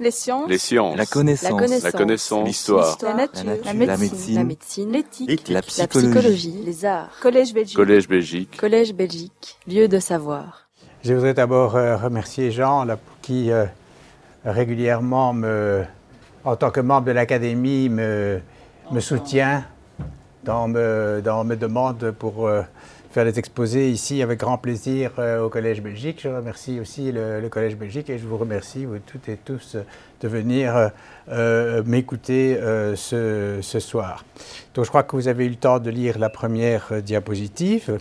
Les sciences. Les sciences. La connaissance. La connaissance. L'histoire. La nature. La La nature. médecine. La médecine. L'éthique. La La psychologie. Les arts. Collège Belgique. Collège Belgique. Collège Belgique. Lieu de savoir. Je voudrais d'abord euh, remercier Jean là, qui euh, régulièrement, me, en tant que membre de l'Académie, me, me soutient dans, me, dans mes demandes pour euh, faire des exposés ici avec grand plaisir euh, au Collège Belgique. Je remercie aussi le, Collège Belgique et je vous remercie, vous toutes et tous, de venir euh, euh, m'écouter ce, ce soir. Donc je crois que vous avez eu le temps de lire la première diapositive.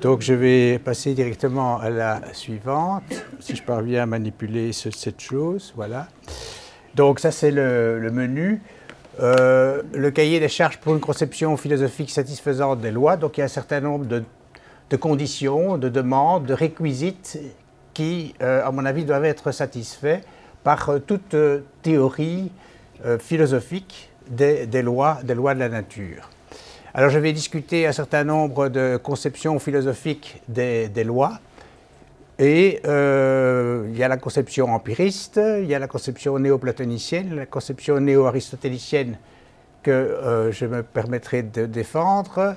Donc je vais passer directement à la suivante, si je parviens à manipuler ce- cette chose, voilà. Donc ça c'est le, le menu. Le cahier des charges pour une conception philosophique satisfaisante des lois. Donc il y a un certain nombre de, de conditions, de demandes, de réquisites qui, euh, à mon avis, doivent être satisfaits par euh, toute euh, théorie philosophique des, lois, des lois de la nature. Alors je vais discuter un certain nombre de conceptions philosophiques des, lois. Et il y a la conception empiriste, il y a la conception néoplatonicienne, la conception néo-aristotélicienne que je me permettrai de défendre,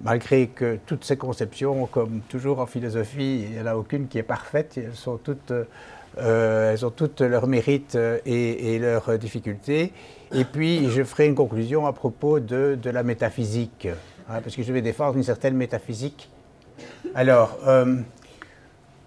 malgré que toutes ces conceptions, comme toujours en philosophie, il n'y en a aucune qui est parfaite, elles, toutes, euh, elles ont toutes leurs mérites euh, et, leurs difficultés. Et puis je ferai une conclusion à propos de, de la métaphysique, hein, parce que je vais défendre une certaine métaphysique. Alors, euh,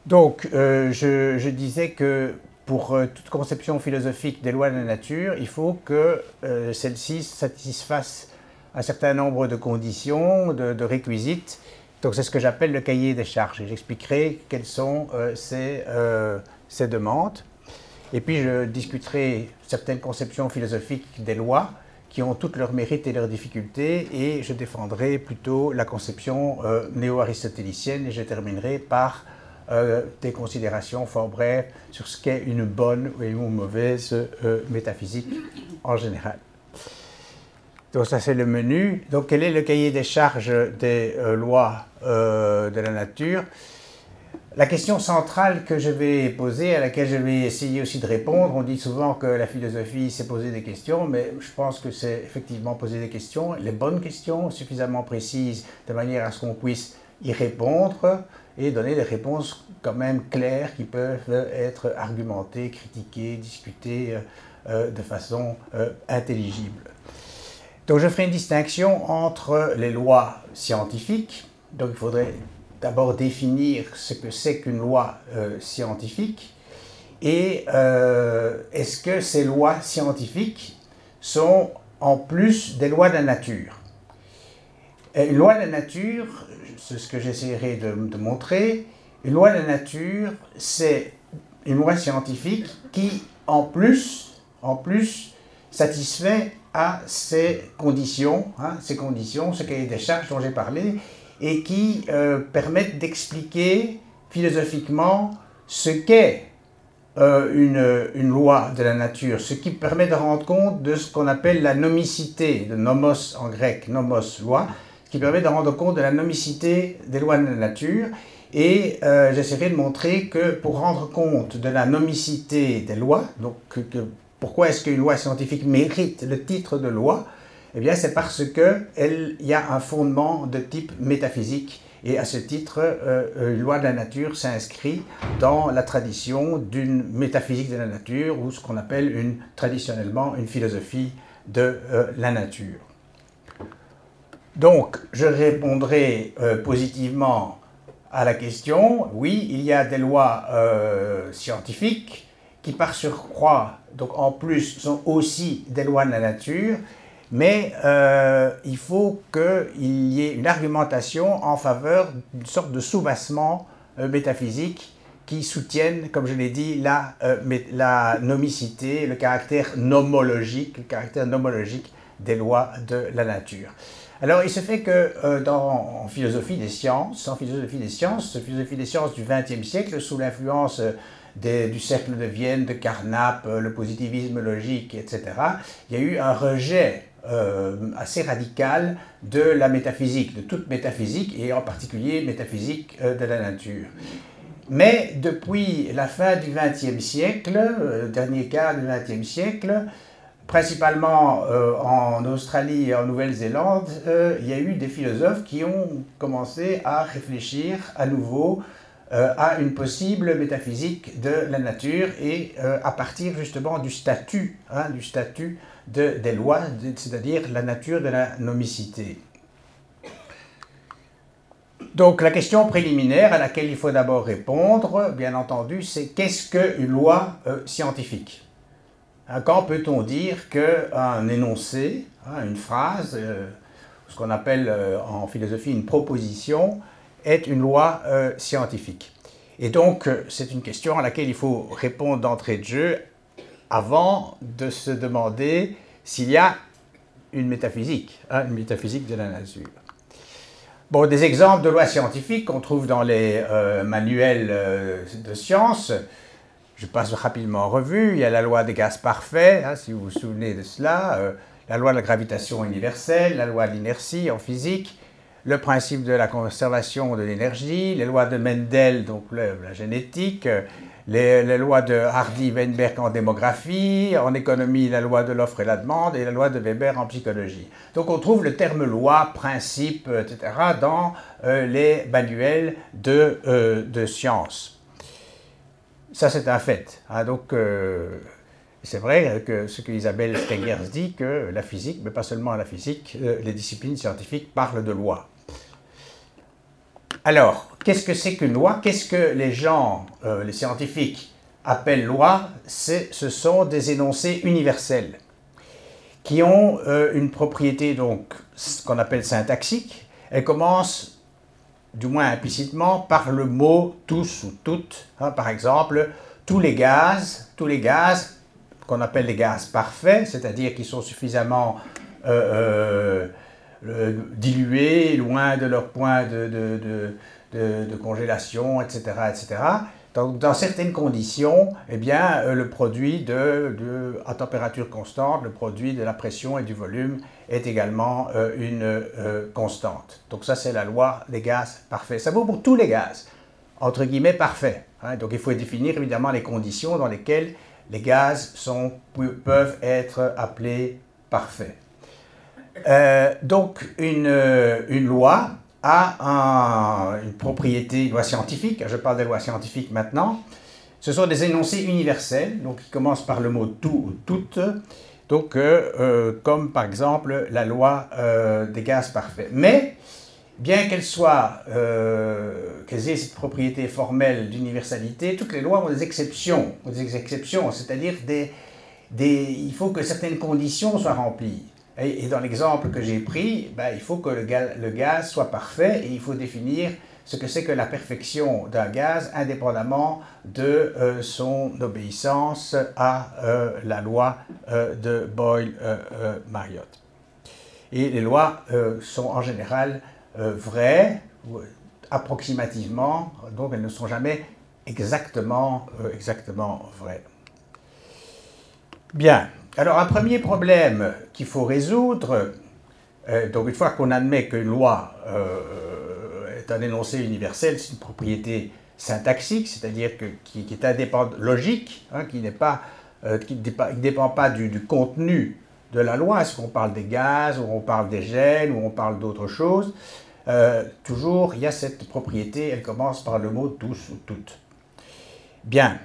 donc, je, je disais que pour toute conception philosophique des lois de la nature, il faut que celle-ci satisfasse un certain nombre de conditions, de, de réquisites. Donc, c'est ce que j'appelle le cahier des charges. Et j'expliquerai quelles sont euh, ces, euh, ces demandes. Et puis, je discuterai certaines conceptions philosophiques des lois qui ont toutes leurs mérites et leurs difficultés, et je défendrai plutôt la conception euh, néo-aristotélicienne, et je terminerai par des considérations fort brèves sur ce qu'est une bonne ou une mauvaise métaphysique en général. Donc ça c'est le menu. Donc quel est le cahier des charges des euh, lois euh, de la nature? La question centrale que je vais poser, à laquelle je vais essayer aussi de répondre, on dit souvent que la philosophie c'est poser des questions, mais je pense que c'est effectivement poser des questions, les bonnes questions, suffisamment précises, de manière à ce qu'on puisse y répondre et donner des réponses quand même claires qui peuvent être argumentées, critiquées, discutées euh, de façon intelligible. Donc je ferai une distinction entre les lois scientifiques, donc il faudrait d'abord définir ce que c'est qu'une loi euh, scientifique, et euh, est-ce que ces lois scientifiques sont en plus des lois de la nature? Et Une loi de la nature, c'est ce que j'essaierai de, de montrer, une loi de la nature, c'est une loi scientifique qui, en plus, en plus, satisfait à ces conditions, hein, ces conditions, ce cahier des charges dont j'ai parlé, et qui euh, permettent d'expliquer philosophiquement ce qu'est euh, une, loi de la nature, ce qui permet de rendre compte de ce qu'on appelle la nomicité, de nomos en grec, nomos, loi, ce qui permet de rendre compte de la nomicité des lois de la nature. Et euh, j'essaierai de montrer que pour rendre compte de la nomicité des lois, donc que- pourquoi est-ce qu'une loi scientifique mérite le titre de loi? Eh bien, c'est parce qu'il y a un fondement de type métaphysique. Et à ce titre, euh, une loi de la nature s'inscrit dans la tradition d'une métaphysique de la nature, ou ce qu'on appelle une, traditionnellement une philosophie de euh, la nature. Donc, je répondrai euh, positivement à la question. Oui, il y a des lois scientifiques qui, par surcroît, donc en plus, sont aussi des lois de la nature, mais euh, il faut qu'il y ait une argumentation en faveur d'une sorte de soubassement euh, métaphysique qui soutienne, comme je l'ai dit, la, euh, nomicité, le caractère nomologique, le caractère nomologique des lois de la nature. Alors, il se fait que euh, dans, en philosophie des sciences, en philosophie des sciences, philosophie des sciences du XXe siècle, sous l'influence du cercle de Vienne, de Carnap, euh, le positivisme logique, etc., il y a eu un rejet euh, assez radical de la métaphysique, de toute métaphysique, et en particulier métaphysique euh, de la nature. Mais depuis la fin du XXe siècle, le dernier quart du XXe siècle, principalement en Australie et en Nouvelle-Zélande, il y a eu des philosophes qui ont commencé à réfléchir à nouveau à une possible métaphysique de la nature et à partir justement du statut, hein, du statut des lois, c'est-à-dire la nature de la nomicité. Donc la question préliminaire à laquelle il faut d'abord répondre, bien entendu, c'est qu'est-ce qu'une loi euh, scientifique? Hein, Quand peut-on dire qu'un énoncé, hein, une phrase, euh, ce qu'on appelle euh, en philosophie une proposition, est une loi scientifique Et donc c'est une question à laquelle il faut répondre d'entrée de jeu avant de se demander s'il y a une métaphysique, hein, une métaphysique de la nature. Bon, des exemples de lois scientifiques qu'on trouve dans les euh, manuels euh, de sciences, je passe rapidement en revue. Il y a la loi des gaz parfaits, hein, si vous vous souvenez de cela, euh, la loi de la gravitation universelle, la loi de l'inertie en physique, le principe de la conservation de l'énergie, les lois de Mendel, donc la génétique, les, lois de Hardy-Weinberg en démographie, en économie, la loi de l'offre et la demande, et la loi de Weber en psychologie. Donc on trouve le terme loi, principe, etc. dans euh, les manuels de, euh, de sciences. Ça, c'est un fait. Hein. donc, euh, c'est vrai que ce que Isabelle Stengers dit, que la physique, mais pas seulement la physique, les disciplines scientifiques parlent de loi. Alors, qu'est-ce que c'est qu'une loi? Qu'est-ce que les gens, euh, les scientifiques, appellent loi? Ce sont des énoncés universels qui ont euh, une propriété donc qu'on appelle syntaxique. Elle commence, du moins implicitement, par le mot tous ou toutes. Hein. par exemple, tous les gaz, tous les gaz qu'on appelle les gaz parfaits, c'est-à-dire qui sont suffisamment euh, dilués, loin de leur point de, de, congélation, etc. etc. Donc, dans certaines conditions, eh bien, euh, le produit de, à température constante, le produit de la pression et du volume est également euh, une euh, constante. Donc ça, c'est la loi des gaz parfaits. Ça vaut pour tous les gaz, entre guillemets, parfaits. Hein. Donc il faut définir évidemment les conditions dans lesquelles les gaz sont, peuvent être appelés parfaits. Donc une, loi a une propriété, une loi scientifique, je parle des lois scientifiques maintenant, ce sont des énoncés universels, donc qui commencent par le mot tout ou toute, donc euh, euh, comme par exemple la loi euh, des gaz parfaits. Mais bien qu'elles soient, qu'elles aient cette propriété formelle d'universalité, toutes les lois ont des exceptions, des exceptions, c'est-à-dire des, il faut que certaines conditions soient remplies. Et, dans l'exemple que j'ai pris, ben, il faut que le gaz, soit parfait et il faut définir ce que c'est que la perfection d'un gaz indépendamment de euh, son obéissance à euh, la loi euh, de Boyle-Marriott. Et les lois sont en général vraies, approximativement, donc elles ne sont jamais exactement, exactement vraies. Bien, alors un premier problème qu'il faut résoudre, euh, donc une fois qu'on admet qu'une loi euh, est un énoncé universel, c'est une propriété syntaxique, c'est-à-dire qui, est indépendante, logique, hein, qui n'est pas, euh, qui ne dépend, pas du, contenu de la loi, est-ce qu'on parle des gaz, ou on parle des gènes, ou on parle d'autre chose, toujours il y a cette propriété, elle commence par le mot tous ou toutes. Bien,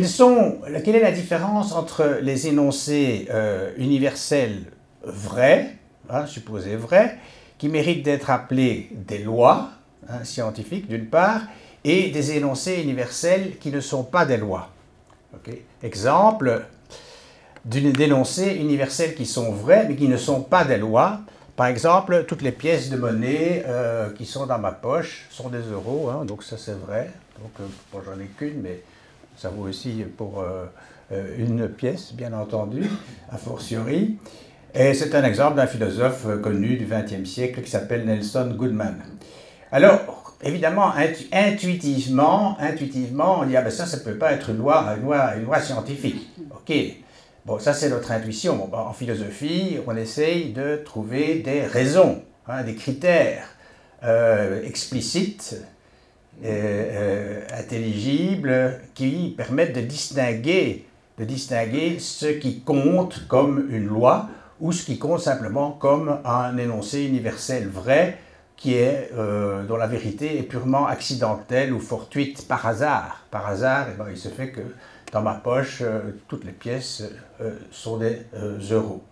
sont, quelle est la différence entre les énoncés euh, universels vrais, hein, supposés vrais, qui méritent d'être appelés des lois hein, scientifiques d'une part, et des énoncés universels qui ne sont pas des lois? Exemple d'énoncés universels qui sont vrais mais qui ne sont pas des lois. Par exemple, toutes les pièces de monnaie euh, qui sont dans ma poche sont des euros, hein, donc ça c'est vrai. Donc, euh, j'en ai qu'une, mais ça vaut aussi pour euh, une pièce, bien entendu, a fortiori. Et c'est un exemple d'un philosophe connu du XXe siècle qui s'appelle Nelson Goodman. Alors, évidemment, intuitivement, intuitivement, on dit, ah ben ça, ça ne peut pas être une loi, une loi, une loi scientifique. OK. Bon, ça, c'est notre intuition. en philosophie, on essaye de trouver des raisons, hein, des critères euh, explicites intelligibles qui permettent de distinguer, de distinguer ce qui compte comme une loi ou ce qui compte simplement comme un énoncé universel vrai qui est, dont la vérité est purement accidentelle ou fortuite par hasard. Par hasard, eh ben, il se fait que dans ma poche, toutes les pièces sont des euros.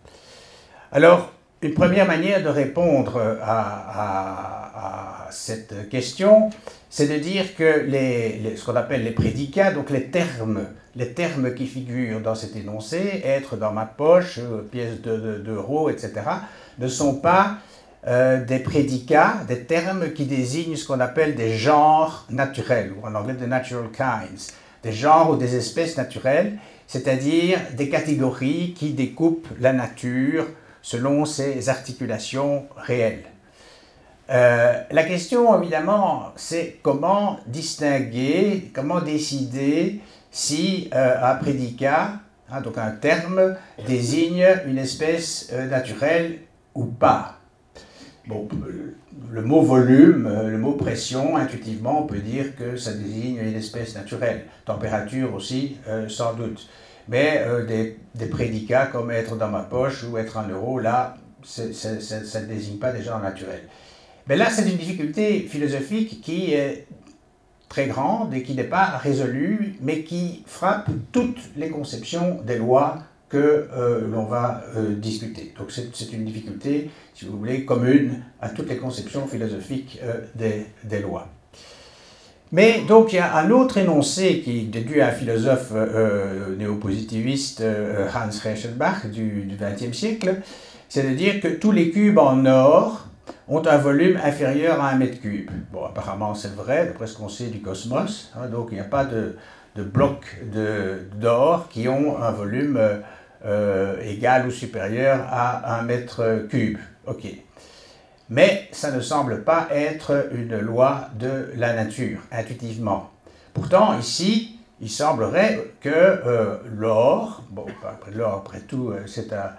Alors, une première manière de répondre à, cette question, c'est de dire que les, ce qu'on appelle les prédicats, donc les termes, les termes qui figurent dans cet énoncé, être dans ma poche, euh, pièce d'euros, de, etc., ne sont pas euh, des prédicats, des termes qui désignent ce qu'on appelle des genres naturels, ou en anglais des natural kinds, des genres ou des espèces naturelles, c'est-à-dire des catégories qui découpent la nature selon ses articulations réelles. Euh, la question, évidemment, c'est comment distinguer, comment décider si euh, un prédicat, hein, donc un terme, désigne une espèce euh, naturelle ou pas. Bon, le mot volume, le mot pression, intuitivement, on peut dire que ça désigne une espèce naturelle. Température aussi, sans doute. Mais des, prédicats comme être dans ma poche ou être en euro, là, ça ne désigne pas des gens naturels. Mais là, c'est une difficulté philosophique qui est très grande et qui n'est pas résolue, mais qui frappe toutes les conceptions des lois que euh, l'on va euh, discuter. Donc c'est une difficulté, si vous voulez, commune à toutes les conceptions philosophiques des lois. Mais donc il y a un autre énoncé qui est dû à un philosophe euh, euh néopositiviste euh, Hans Reichenbach du XXe siècle, c'est de dire que tous les cubes en or ont un volume inférieur à un mètre cube. Bon, apparemment c'est vrai, d'après ce qu'on sait du cosmos, hein, donc il n'y a pas de, de blocs d'or qui ont un volume euh, égal ou supérieur à un mètre cube. Ok mais ça ne semble pas être une loi de la nature, intuitivement. Pourtant, ici, il semblerait que euh, l'or, bon, l'or après tout, euh, c'est un,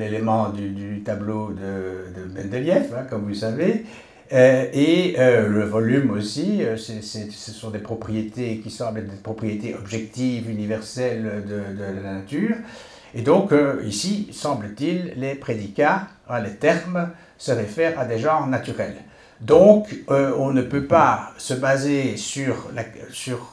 élément du, tableau de, de Mendeleïev, hein, comme vous savez, euh, et le volume aussi, ce sont des propriétés qui semblent être des propriétés objectives, universelles de, la nature. Et donc, ici, semble-t-il, les prédicats, hein, les termes, se réfère à des genres naturels. Donc, euh, on ne peut pas se baser sur, sur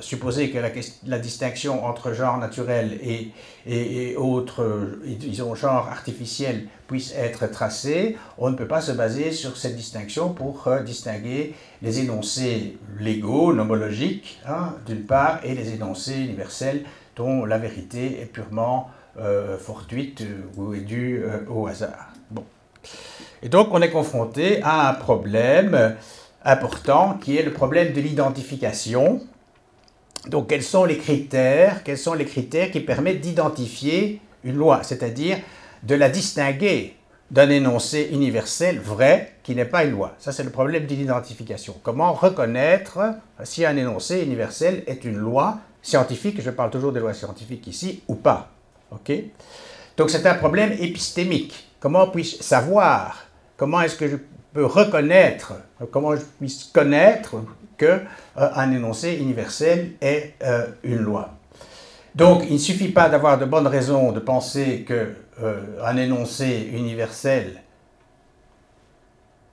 supposer que la, distinction entre genre naturel et, et, autres, disons, genre artificiel puisse être tracée. On ne peut pas se baser sur cette distinction pour euh, distinguer les énoncés légaux, nomologiques, hein, d'une part, et les énoncés universels dont la vérité est purement euh, fortuite ou est due au hasard. Et donc on est confronté à un problème important qui est le problème de l'identification. Donc quels sont les critères qui permettent d'identifier une loi, c'est-à-dire de la distinguer d'un énoncé universel vrai qui n'est pas une loi? Ça, c'est le problème de l'identification. Comment reconnaître si un énoncé universel est une loi scientifique, je parle toujours des lois scientifiques ici, ou pas. ok? Donc c'est un problème épistémique. Comment puis-je savoir? Comment est-ce que je peux reconnaître, comment je puisse connaître qu'un euh, énoncé universel est euh, une loi Donc, il ne suffit pas d'avoir de bonnes raisons de penser qu'un euh, énoncé universel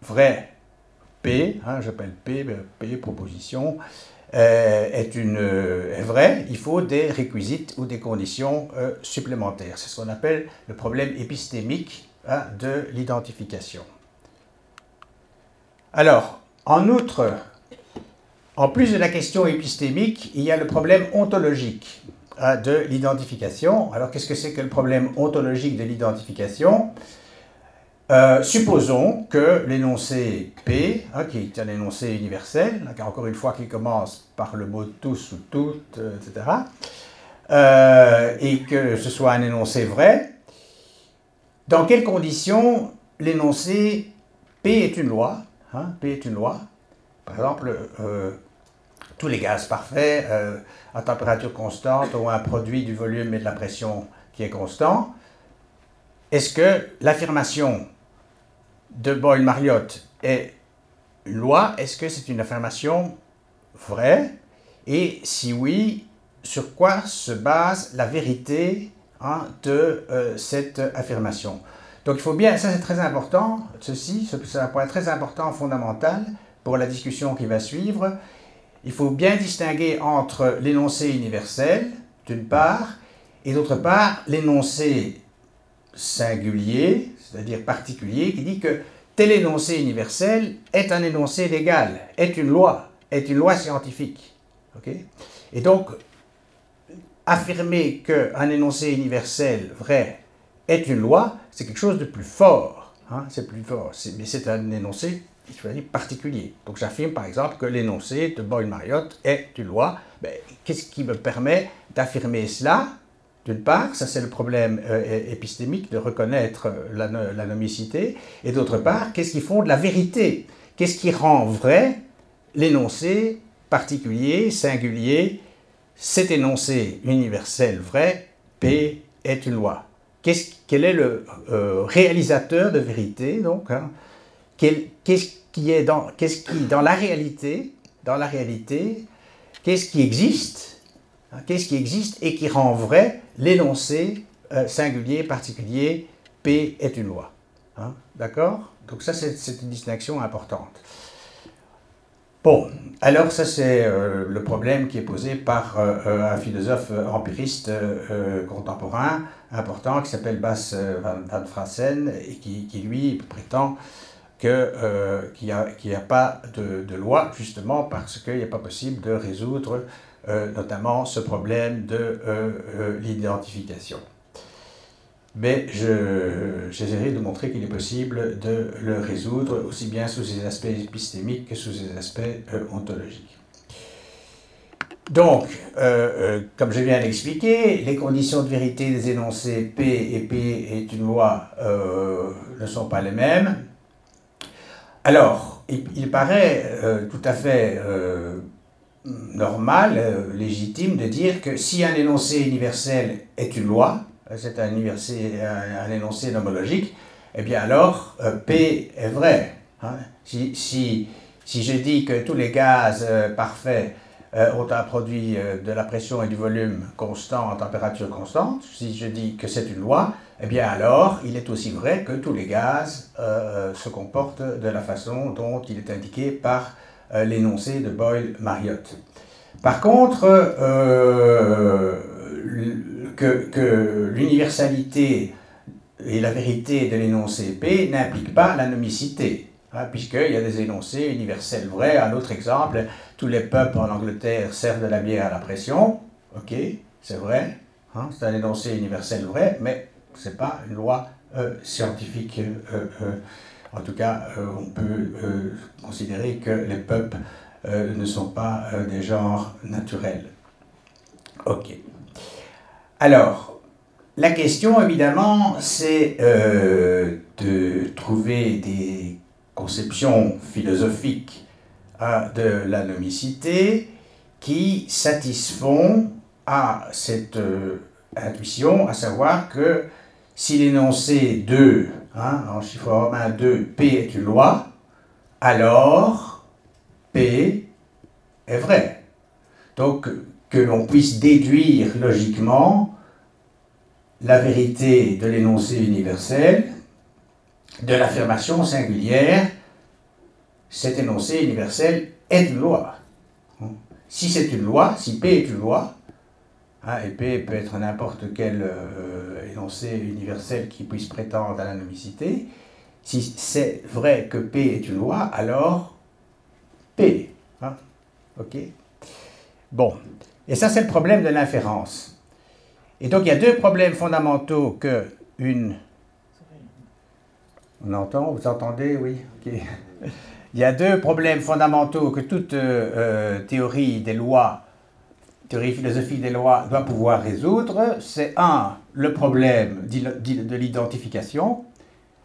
vrai, P, hein, j'appelle P, P, proposition, est, une, est vrai, il faut des réquisites ou des conditions supplémentaires. C'est ce qu'on appelle le problème épistémique hein, de l'identification. Alors, en outre, en plus de la question épistémique, il y a le problème ontologique hein, de l'identification. Alors, qu'est-ce que c'est que le problème ontologique de l'identification? Euh, supposons que l'énoncé P, hein, qui est un énoncé universel, encore une fois qui commence par le mot tous ou toutes, euh, etc., euh, et que ce soit un énoncé vrai, dans quelles conditions l'énoncé P est une loi? Hein, P est une loi. Par exemple, euh, tous les gaz parfaits euh, à température constante ont un produit du volume et de la pression qui est constant. Est-ce que l'affirmation de Boyle-Marriott est une loi? Est-ce que c'est une affirmation vrai Et si oui, sur quoi se base la vérité hein, de euh, cette affirmation? Donc il faut bien, ça c'est très important, ceci, c'est un point très important, fondamental pour la discussion qui va suivre. Il faut bien distinguer entre l'énoncé universel, d'une part, et d'autre part, l'énoncé singulier, c'est-à-dire particulier, qui dit que tel énoncé universel est un énoncé légal, est une loi, est une loi scientifique. et donc, affirmer qu'un énoncé universel vrai est une loi, c'est quelque chose de plus fort. Hein, c'est plus fort, mais c'est un énoncé particulier. Donc j'affirme par exemple que l'énoncé de Boyle-Marriott est une loi. Ben, qu'est-ce qui me permet d'affirmer cela? D'une part, ça c'est le problème euh, épistémique de reconnaître euh, la, la nomicité, et d'autre part, qu'est-ce qui fonde la vérité? Qu'est-ce qui rend vrai l'énoncé particulier, singulier, cet énoncé universel vrai, P est une loi Quel est le euh, réalisateur de vérité donc hein? Qu'est-ce qui est dans, la réalité, dans la réalité, qu'est-ce qui existe Hein, qu'est-ce qui existe et qui rend vrai l'énoncé euh, singulier, particulier, P est une loi. Hein, d'accord? Donc ça, c'est une distinction importante. Bon, alors ça c'est euh, le problème qui est posé par euh, un philosophe empiriste contemporain important qui s'appelle Bas van, Frassen et qui, lui prétend qu'il n'y a, pas de, loi justement parce qu'il n'est pas possible de résoudre euh, notamment ce problème de euh, euh, l'identification. Mais j'essaierai de montrer qu'il est possible de le résoudre aussi bien sous ses aspects épistémiques que sous ses aspects ontologiques. Donc, comme je viens d'expliquer, les conditions de vérité des énoncés P et P est une loi ne sont pas les mêmes. Alors, il, paraît tout à fait normal, euh, légitime, de dire que si un énoncé universel est une loi, euh, c'est un, énoncé nomologique, eh bien alors euh, P est vrai. Hein. Si, je dis que tous les gaz parfaits ont un produit de la pression et du volume constant en température constante, si je dis que c'est une loi, eh bien alors il est aussi vrai que tous les gaz se comportent de la façon dont il est indiqué par euh, l'énoncé de Boyle-Marriott. Par contre, euh, que, l'universalité et la vérité de l'énoncé P n'impliquent pas la nomicité, hein, puisqu'il y a des énoncés universels vrais. Un autre exemple, tous les peuples en Angleterre servent de la bière à la pression. Ok, c'est vrai, hein, c'est un énoncé universel vrai, mais ce n'est pas une loi euh, scientifique. En tout cas, euh, on peut euh, considérer que les peuples euh, ne sont pas des genres naturels. Ok. Alors, la question, évidemment, c'est de trouver des conceptions philosophiques hein, de la nomicité qui satisfont à cette intuition, à savoir que si l'énoncé 2 hein, en chiffre romain 2, P est une loi, alors P est vrai. Donc que l'on puisse déduire logiquement la vérité de l'énoncé universel de l'affirmation singulière, cet énoncé universel est une loi. Si c'est une loi, si P est une loi, hein, et P peut être n'importe quel euh, énoncé universel qui puisse prétendre à la nomicité, si c'est vrai que P est une loi, alors P. Hein? OK? Bon. Et ça, c'est le problème de l'inférence. Et donc, il y a deux problèmes fondamentaux que une. On entend Vous entendez Oui. Il y a deux problèmes fondamentaux que toute euh, euh, théorie des lois théorie philosophique des lois doit pouvoir résoudre, c'est un, le problème de l'identification,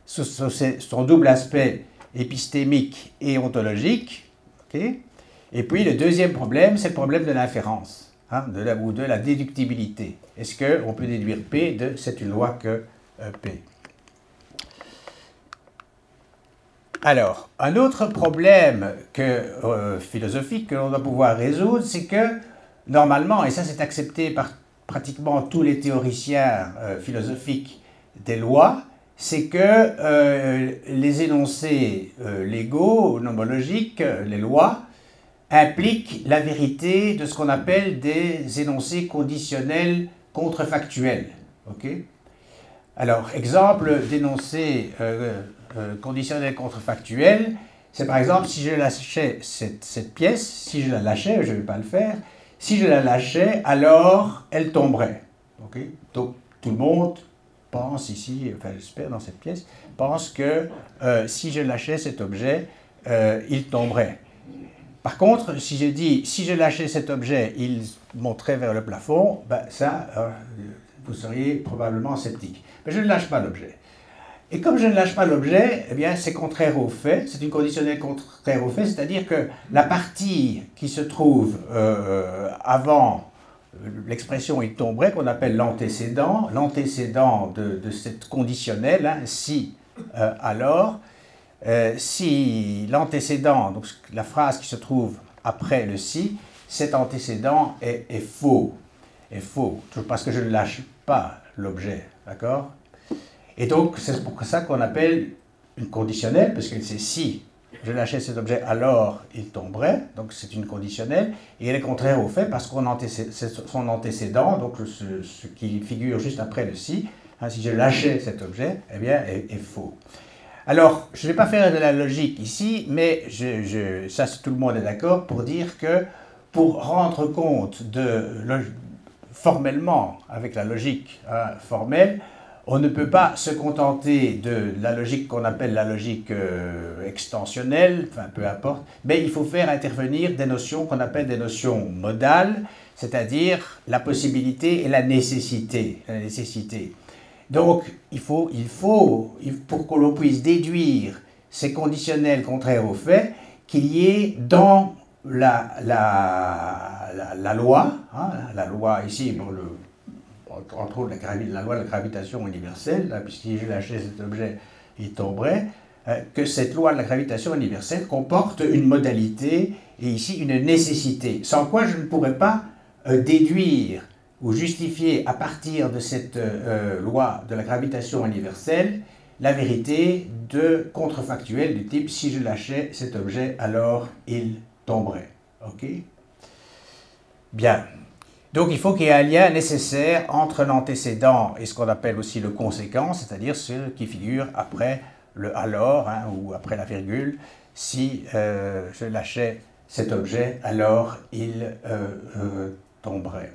son double aspect épistémique et ontologique, et puis le deuxième problème, c'est le problème de l'inférence, hein, de la, déductibilité. Est-ce qu'on peut déduire P de c'est une loi que euh, P? Alors, un autre problème euh, philosophique que l'on doit pouvoir résoudre, c'est que normalement, et ça c'est accepté par pratiquement tous les théoriciens euh, philosophiques des lois, c'est que les énoncés légaux, nomologiques, les lois, impliquent la vérité de ce qu'on appelle des énoncés conditionnels contrefactuels. Alors, exemple d'énoncé euh, conditionnel contrefactuel, c'est par exemple si je lâchais cette, pièce, si je la lâchais, je ne vais pas le faire, si je la lâchais, alors elle tomberait. Donc tout le monde pense ici, enfin j'espère dans cette pièce, pense que euh, si je lâchais cet objet, euh, il tomberait. Par contre, si je dis si je lâchais cet objet, il monterait vers le plafond, ben ça, vous seriez probablement sceptique. Mais je ne lâche pas l'objet. Et comme je ne lâche pas l'objet, eh bien, c'est contraire au fait, c'est une conditionnelle contraire au fait, c'est-à-dire que la partie qui se trouve euh, avant l'expression il tomberait, qu'on appelle l'antécédent, l'antécédent de, cette conditionnelle, hein, si, euh, alors, euh, si l'antécédent, donc la phrase qui se trouve après le si, cet antécédent est, faux, est faux, parce que je ne lâche pas l'objet, d'accord? Et donc, c'est pour ça qu'on appelle une conditionnelle, parce qu'elle sait si je lâchais cet objet, alors il tomberait. Donc, c'est une conditionnelle. Et elle est contraire au fait, parce que son antécédent, donc ce, qui figure juste après le si, hein, si je lâchais cet objet, eh bien, est, faux. Alors, je ne vais pas faire de la logique ici, mais je, ça, tout le monde est d'accord pour dire que pour rendre compte de, formellement, avec la logique hein, formelle, on ne peut pas se contenter de la logique qu'on appelle la logique euh, extensionnelle, enfin peu importe, mais il faut faire intervenir des notions qu'on appelle des notions modales, c'est-à-dire la possibilité et la nécessité. La nécessité. Donc il faut, pour que l'on puisse déduire ces conditionnels contraires aux faits, qu'il y ait dans la, loi, hein, la loi ici, bon, le, entre autres la, loi de la gravitation universelle, puisque si je lâchais cet objet, il tomberait, euh, que cette loi de la gravitation universelle comporte une modalité et ici une nécessité, sans quoi je ne pourrais pas euh, déduire ou justifier à partir de cette euh, loi de la gravitation universelle la vérité de contrefactuel du type si je lâchais cet objet, alors il tomberait. Ok? Bien. Donc il faut qu'il y ait un lien nécessaire entre l'antécédent et ce qu'on appelle aussi le conséquent, c'est-à-dire ce qui figure après le alors hein, ou après la virgule. Si euh, je lâchais cet objet, alors il euh, euh, tomberait.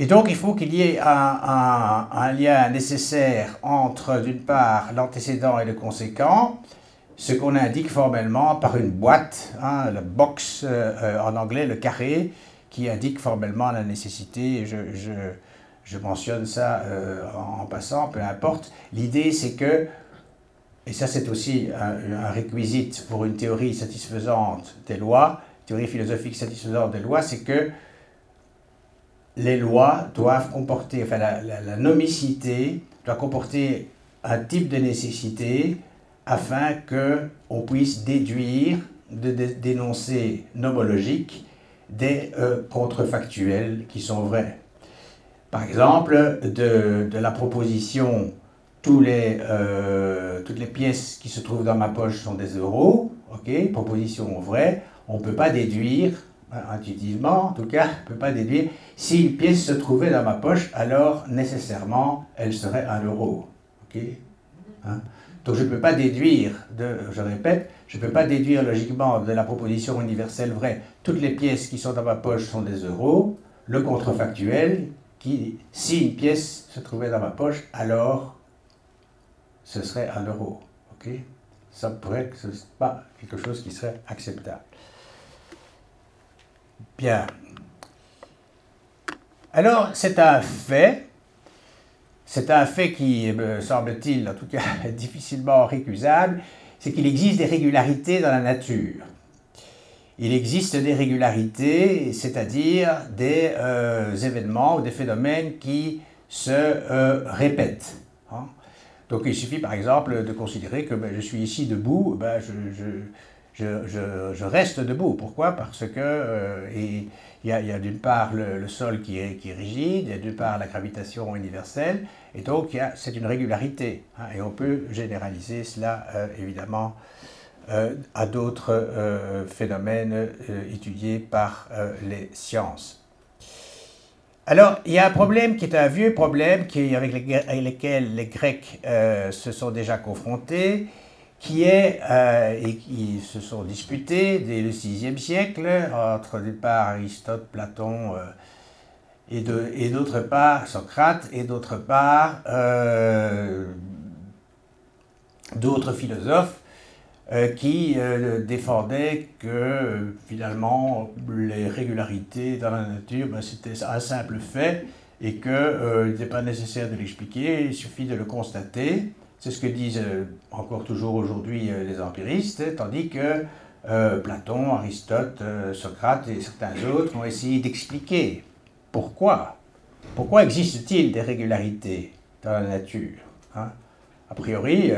Et donc il faut qu'il y ait un, lien nécessaire entre d'une part l'antécédent et le conséquent, ce qu'on indique formellement par une boîte, hein, le box en anglais, le carré, qui indique formellement la nécessité. Je, mentionne ça euh, en, passant, peu importe. L'idée, c'est que, et ça c'est aussi un, réquisite pour une théorie satisfaisante des lois, théorie philosophique satisfaisante des lois, c'est que les lois doivent comporter, enfin la, nomicité doit comporter un type de nécessité afin que on puisse déduire de, d'énoncés nomologiques des euh, contrefactuels qui sont vrais. Par exemple, de, de la proposition tous les, euh, toutes les pièces qui se trouvent dans ma poche sont des euros, ok, proposition vraie, on ne peut pas déduire, intuitivement en tout cas, on ne peut pas déduire, si une pièce se trouvait dans ma poche, alors nécessairement elle serait un euro. hein? Donc je ne peux pas déduire, je répète, je ne peux pas déduire logiquement de la proposition universelle vraie, toutes les pièces qui sont dans ma poche sont des euros, le contrefactuel, qui, si une pièce se trouvait dans ma poche, alors ce serait un euro. Ça pourrait ce pas quelque chose qui serait acceptable. Bien. Alors, c'est un fait c'est un fait qui, me semble-t-il, en tout cas difficilement récusable, c'est qu'il existe des régularités dans la nature. Il existe des régularités, c'est-à-dire des euh, événements ou des phénomènes qui se euh, répètent. Hein. Donc il suffit par exemple de considérer que ben, je suis ici debout, ben, reste debout. Pourquoi? Parce que il y a, d'une part le, sol qui est, qui rigide, il y a d'une part la gravitation universelle, et donc c'est une régularité. Hein, et on peut généraliser cela évidemment euh, à d'autres euh, phénomènes euh, étudiés par les sciences. Alors, il y a un problème qui est un vieux problème qui, avec, lequel les Grecs se sont déjà confrontés, qui est, et qui se sont disputés dès le VIe siècle, entre d'une part Aristote, Platon, et d'autre part Socrate, et d'autre part d'autres philosophes euh, qui euh, défendait que euh, finalement les régularités dans la nature, ben, c'était un simple fait et qu'il n'était pas nécessaire de l'expliquer, il suffit de le constater. C'est ce que disent encore toujours aujourd'hui les empiristes, tandis que Platon, Aristote, Socrate et certains autres ont essayé d'expliquer pourquoi. Pourquoi existe-t-il des régularités dans la nature hein? A priori,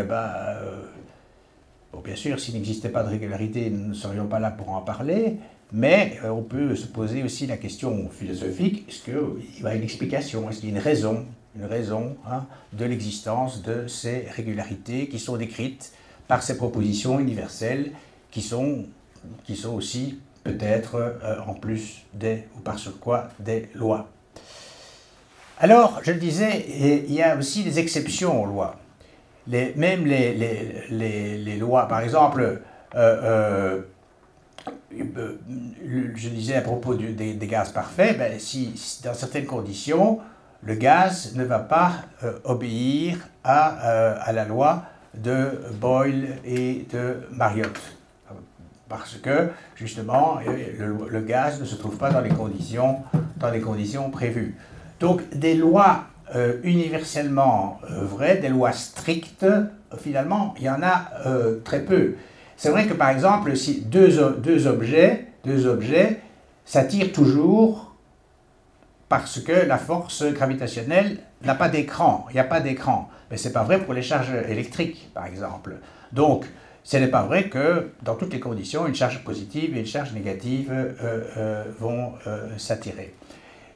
Bon, bien sûr, s'il n'existait pas de régularité, nous ne serions pas là pour en parler, mais euh, on peut se poser aussi la question philosophique, est-ce qu'il y a une explication, est-ce qu'il y a une raison, une raison hein, de l'existence de ces régularités qui sont décrites par ces propositions universelles qui sont, qui sont aussi peut-être euh, en plus des, ou par des lois. Alors, je le disais, il y a aussi des exceptions aux lois même les, les, les, lois, par exemple, euh, euh, je disais à propos des, gaz parfaits, ben, si, dans certaines conditions, le gaz ne va pas obéir à, à, la loi de Boyle et de Marriott. Parce que, justement, le, gaz ne se trouve pas dans les conditions, dans prévues. Donc, des lois euh, universellement euh, vraies, des lois strictes, finalement, il y en a euh, très peu. C'est vrai que par exemple, si deux, deux objets, deux objets s'attirent toujours parce que la force gravitationnelle n'a pas d'écran, il n'y a pas d'écran. Mais ce n'est pas vrai pour les charges électriques, par exemple. Donc, ce n'est pas vrai que dans toutes les conditions, une charge positive et une charge négative vont s'attirer.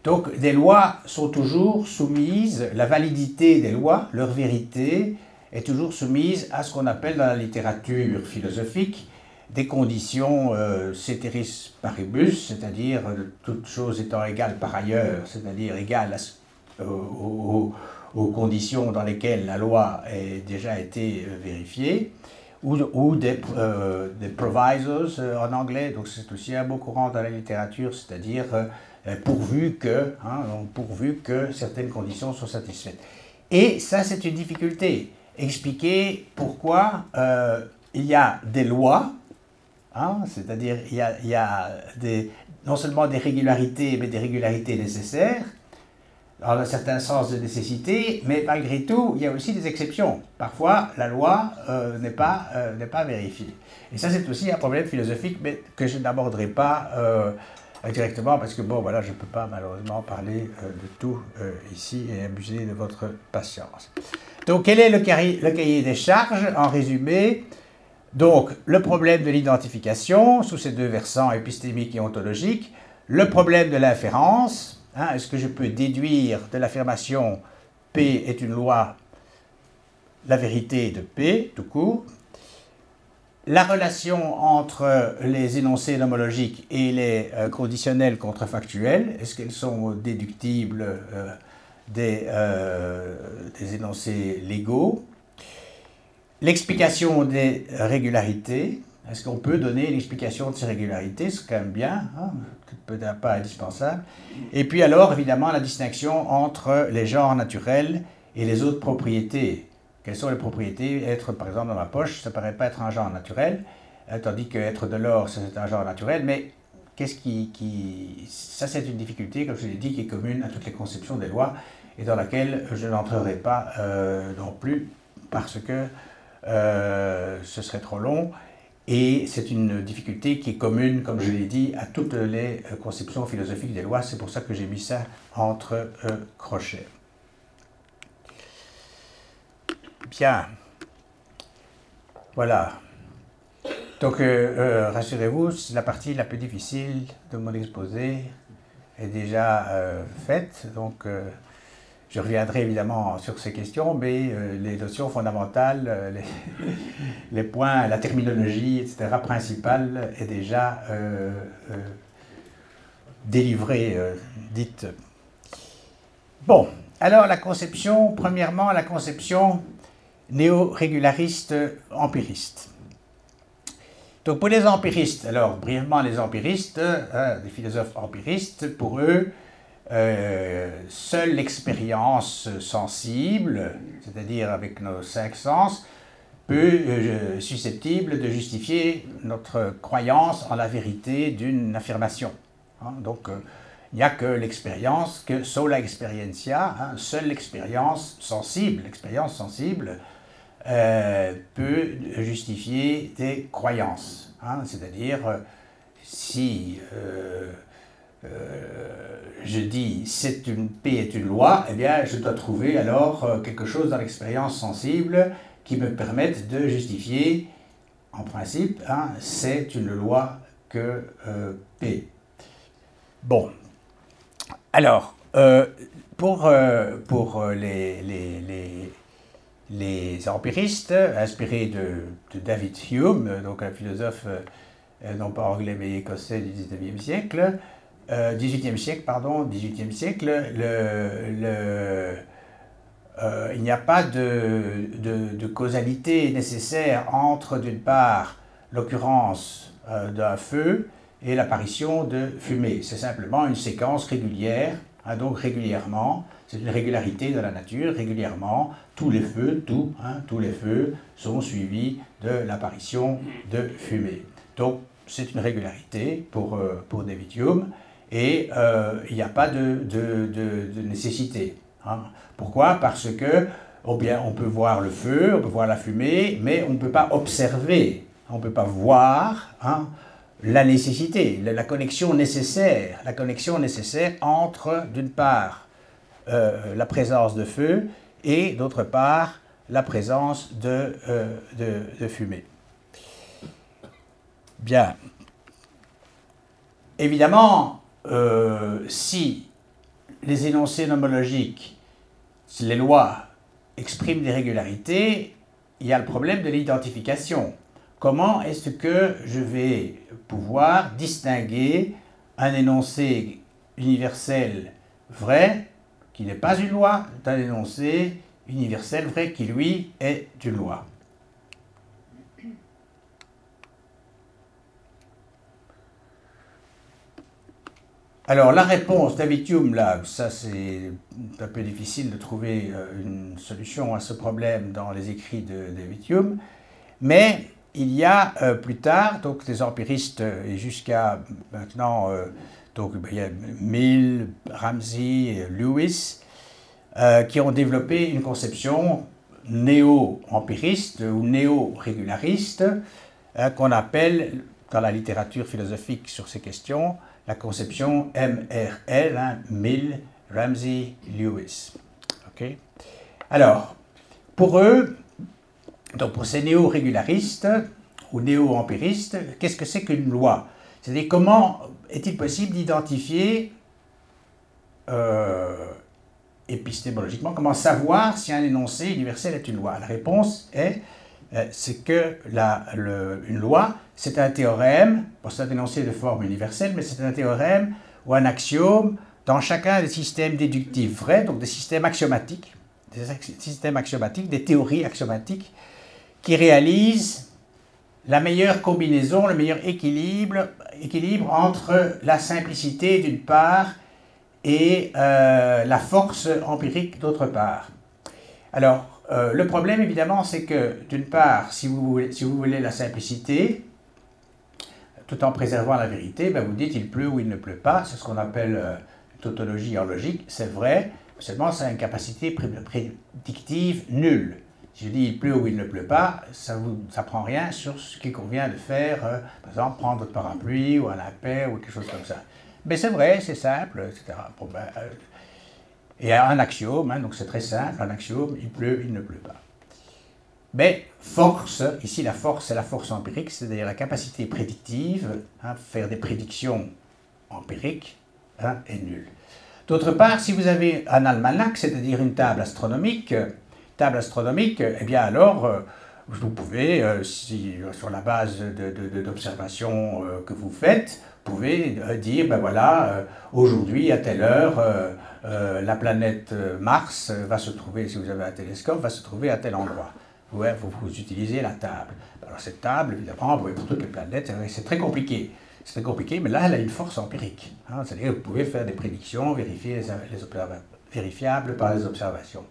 Donc des lois sont toujours soumises, la validité des lois, leur vérité, est toujours soumise à ce qu'on appelle dans la littérature philosophique des conditions euh, ceteris paribus, c'est-à-dire euh, toutes choses étant égales par ailleurs, c'est-à-dire égales aux, conditions dans lesquelles la loi a déjà été euh, vérifiée, ou, des, des, provisos en anglais, donc c'est aussi un mot courant dans la littérature, c'est-à-dire euh, pourvu que, hein, pourvu que certaines conditions soient satisfaites. Et ça, c'est une difficulté. Expliquer pourquoi euh, il y a des lois, hein, c'est-à-dire il y a, des, non seulement des régularités, mais des régularités nécessaires, dans un certain sens de nécessité, mais malgré tout, il y a aussi des exceptions. Parfois, la loi euh, n'est pas, n'est pas vérifiée. Et ça, c'est aussi un problème philosophique, mais que je n'aborderai pas directement parce que bon voilà je ne peux pas malheureusement parler euh, de tout euh, ici et abuser de votre patience. Donc quel est le, le cahier des charges? En résumé Donc le problème de l'identification sous ces deux versants épistémiques et ontologiques, le problème de l'inférence, hein, est-ce que je peux déduire de l'affirmation P est une loi la vérité de P tout court la relation entre les énoncés nomologiques et les euh, conditionnels contrefactuels, est-ce qu'elles sont déductibles euh, euh, des, énoncés légaux L'explication des régularités, est-ce qu'on peut donner l'explication de ces régularités? C'est quand même bien, hein, peut-être pas indispensable. Et puis alors, évidemment, la distinction entre les genres naturels et les autres propriétés quelles sont les propriétés? Être, par exemple, dans ma poche, ça ne paraît pas être un genre naturel, hein, tandis que être de l'or, c'est un genre naturel, mais qu'est-ce qui. Ça, c'est une difficulté, comme je l'ai dit, qui est commune à toutes les conceptions des lois, et dans laquelle je n'entrerai pas euh, non plus, parce que ce serait trop long, et c'est une difficulté qui est commune, comme je l'ai dit, à toutes les conceptions philosophiques des lois, c'est pour ça que j'ai mis ça entre euh, crochets. Bien. Voilà. Donc, euh, euh, rassurez-vous, la partie la plus difficile de mon exposé est déjà euh, faite. Donc, je reviendrai évidemment sur ces questions, mais les notions fondamentales, les, les, points, la terminologie, etc., principale est déjà délivrée, dite. Bon, alors la conception, premièrement, la conception néo-régulariste empiriste. Donc pour les empiristes, alors brièvement les empiristes, les philosophes empiristes, pour eux, euh, seule l'expérience sensible, c'est-à-dire avec nos cinq sens, peut euh, susceptible de justifier notre croyance en la vérité d'une affirmation. Hein. donc euh, il n'y a que l'expérience, que sola experiencia, hein, seule l'expérience sensible, l'expérience sensible peut justifier des croyances. Hein. C'est-à-dire, si je dis c'est une paix est une loi, eh bien je dois trouver alors quelque chose dans l'expérience sensible qui me permette de justifier, en principe, hein, c'est une loi que P. Bon. Alors, pour, pour les, les les empiristes, inspirés de, David Hume, donc un philosophe euh, non pas anglais mais écossais du 19e siècle, 18e euh, siècle, pardon, 18e siècle, le, euh, il n'y a pas de, causalité nécessaire entre, d'une part, l'occurrence d'un feu et l'apparition de fumée. C'est simplement une séquence régulière, hein, donc régulièrement, c'est une régularité de la nature, régulièrement, tous les feux, hein, tous les feux sont suivis de l'apparition de fumée. Donc c'est une régularité pour, euh, pour David Hume et euh, il n'y a pas de, nécessité. Hein. Pourquoi? Parce que oh bien, on peut voir le feu, on peut voir la fumée, mais on ne peut pas observer, on ne peut pas voir hein, la nécessité, la, connexion nécessaire, la connexion nécessaire entre, d'une part, euh, la présence de feu et d'autre part la présence de, euh, de, fumée. Bien. Évidemment, euh, si les énoncés nomologiques, les lois expriment des régularités, il y a le problème de l'identification. Comment est-ce que je vais pouvoir distinguer un énoncé universel vrai qui n'est pas une loi, d'un énoncé universel vrai qui, lui, est une loi? Alors la réponse David Hume, là, ça c'est un peu difficile de trouver euh, une solution à ce problème dans les écrits Hume, mais il y a euh, plus tard, donc des empiristes, et jusqu'à maintenant donc ben, il y a Mill, Ramsey, Lewis, euh, qui ont développé une conception néo-empiriste ou néo-régulariste euh, qu'on appelle dans la littérature philosophique sur ces questions la conception MRL, hein, Mill, Ramsey, Lewis. Alors, pour eux, donc pour ces néo-régularistes ou néo-empiristes, qu'est-ce que c'est qu'une loi? C'est-à-dire comment est-il possible d'identifier euh, épistémologiquement, comment savoir si un énoncé universel est une loi? La réponse est c'est que la, une loi, c'est un théorème, pour c'est un énoncé de forme universelle, mais c'est un théorème ou un axiome dans chacun des systèmes déductifs vrais, donc des systèmes axiomatiques, des systèmes axiomatiques, des théories axiomatiques, qui réalisent la meilleure combinaison, le meilleur équilibre, équilibre entre la simplicité d'une part et euh, la force empirique d'autre part. Alors, euh, le problème évidemment, c'est que d'une part, si vous, voulez, la simplicité, tout en préservant la vérité, ben vous dites il pleut ou il ne pleut pas, c'est ce qu'on appelle euh, tautologie en logique, c'est vrai, seulement ça a une capacité prédictive nulle. Si je dis il pleut ou il ne pleut pas, ça ne prend rien sur ce qu'il convient de faire, euh, par exemple prendre votre parapluie ou un lapin ou quelque chose comme ça. Mais c'est vrai, c'est simple, etc. et un axiome, hein, donc c'est très simple, un axiome, il pleut, il ne pleut pas. Mais force, ici la force, c'est la force empirique, c'est-à-dire la capacité prédictive, hein, faire des prédictions empiriques, hein, est nulle. D'autre part, si vous avez un almanach, c'est-à-dire une table astronomique, table astronomique, eh bien alors, euh, vous pouvez, euh, sur la base d'observations de, que vous faites, vous pouvez dire, ben voilà, aujourd'hui à telle heure, la planète Mars va se trouver, si vous avez un télescope, va se trouver à tel endroit. vous, vous utilisez la table. Alors cette table, évidemment, vous voyez pour toutes les planètes, c'est très compliqué. C'est compliqué, mais là, elle a une force empirique. Hein. C'est-à-dire que vous pouvez faire des prédictions vérifier les, vérifiables par les observations.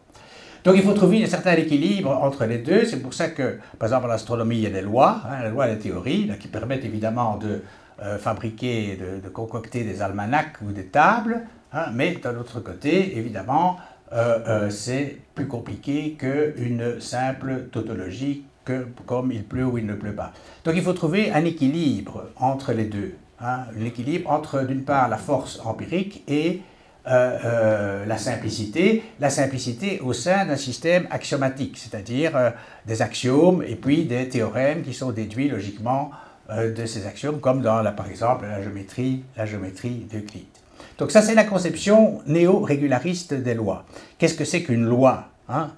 Donc il faut trouver un certain équilibre entre les deux. C'est pour ça que, par exemple, en astronomie, il y a des lois, hein, les lois des théories, qui permettent évidemment de euh, fabriquer, de, concocter des almanachs ou des tables. Hein, mais d'un autre côté, évidemment, euh, euh, c'est plus compliqué qu'une simple tautologie que comme il pleut ou il ne pleut pas. Donc il faut trouver un équilibre entre les deux. Hein, l'équilibre entre d'une part la force empirique et euh, la simplicité, la simplicité au sein d'un système axiomatique, c'est-à-dire des axiomes et puis des théorèmes qui sont déduits logiquement de ces axiomes, comme dans la, par exemple la géométrie, la géométrie d'Euclide. Donc ça c'est la conception néo-régulariste des lois. Qu'est-ce que c'est qu'une loi hein?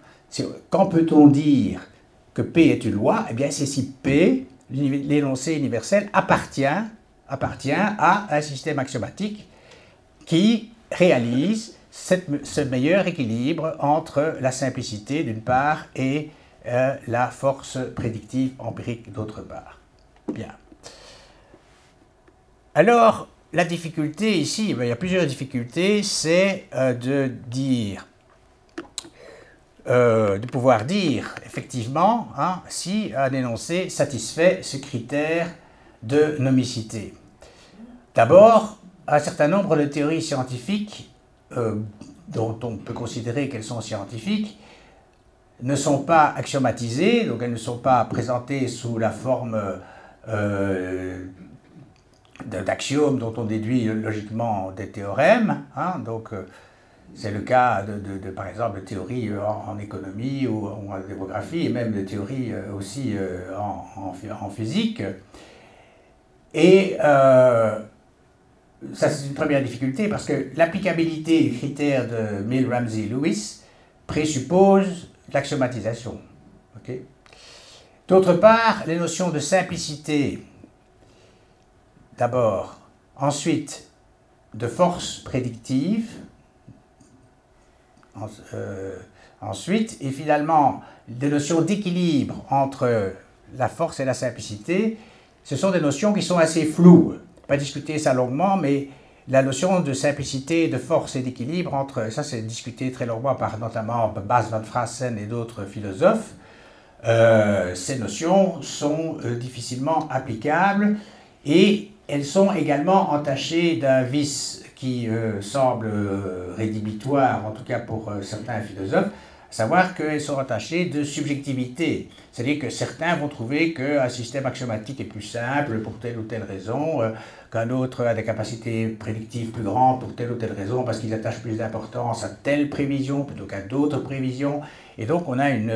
Quand peut-on dire que P est une loi, eh bien c'est si P, l'énoncé universel, appartient, appartient à un système axiomatique qui réalise ce meilleur équilibre entre la simplicité d'une part et euh, la force prédictive empirique d'autre part. Bien. Alors, la difficulté ici, il y a plusieurs difficultés, c'est euh, de dire euh, de pouvoir dire effectivement hein, si un énoncé satisfait ce critère de nomicité. D'abord, un certain nombre de théories scientifiques, euh, dont on peut considérer qu'elles sont scientifiques, ne sont pas axiomatisées, donc elles ne sont pas présentées sous la forme d'axiomes dont on déduit logiquement des théorèmes. Hein, donc, c'est le cas de, par exemple, de théories euh, en, économie ou, en démographie, et même de théories euh, aussi euh, en, physique. Et ça, c'est une première difficulté parce que l'applicabilité du critère de Mill, Ramsey, Lewis présuppose l'axiomatisation. D'autre part, les notions de simplicité, d'abord, ensuite de force prédictive, euh, ensuite, et finalement, des notions d'équilibre entre la force et la simplicité, ce sont des notions qui sont assez floues. Pas discuter ça longuement, mais la notion de simplicité, de force et d'équilibre entre, ça c'est discuté très longuement par notamment Bas van Frassen et d'autres philosophes, euh, ces notions sont euh, difficilement applicables et elles sont également entachées d'un vice qui euh, semble euh, rédhibitoire, en tout cas pour euh, certains philosophes, à savoir qu'elles sont attachées de subjectivité. C'est-à-dire que certains vont trouver qu'un système axiomatique est plus simple pour telle ou telle raison, qu'un autre a des capacités prédictives plus grandes pour telle ou telle raison, parce qu'ils attachent plus d'importance à telle prévision plutôt qu'à d'autres prévisions. Et donc on a une,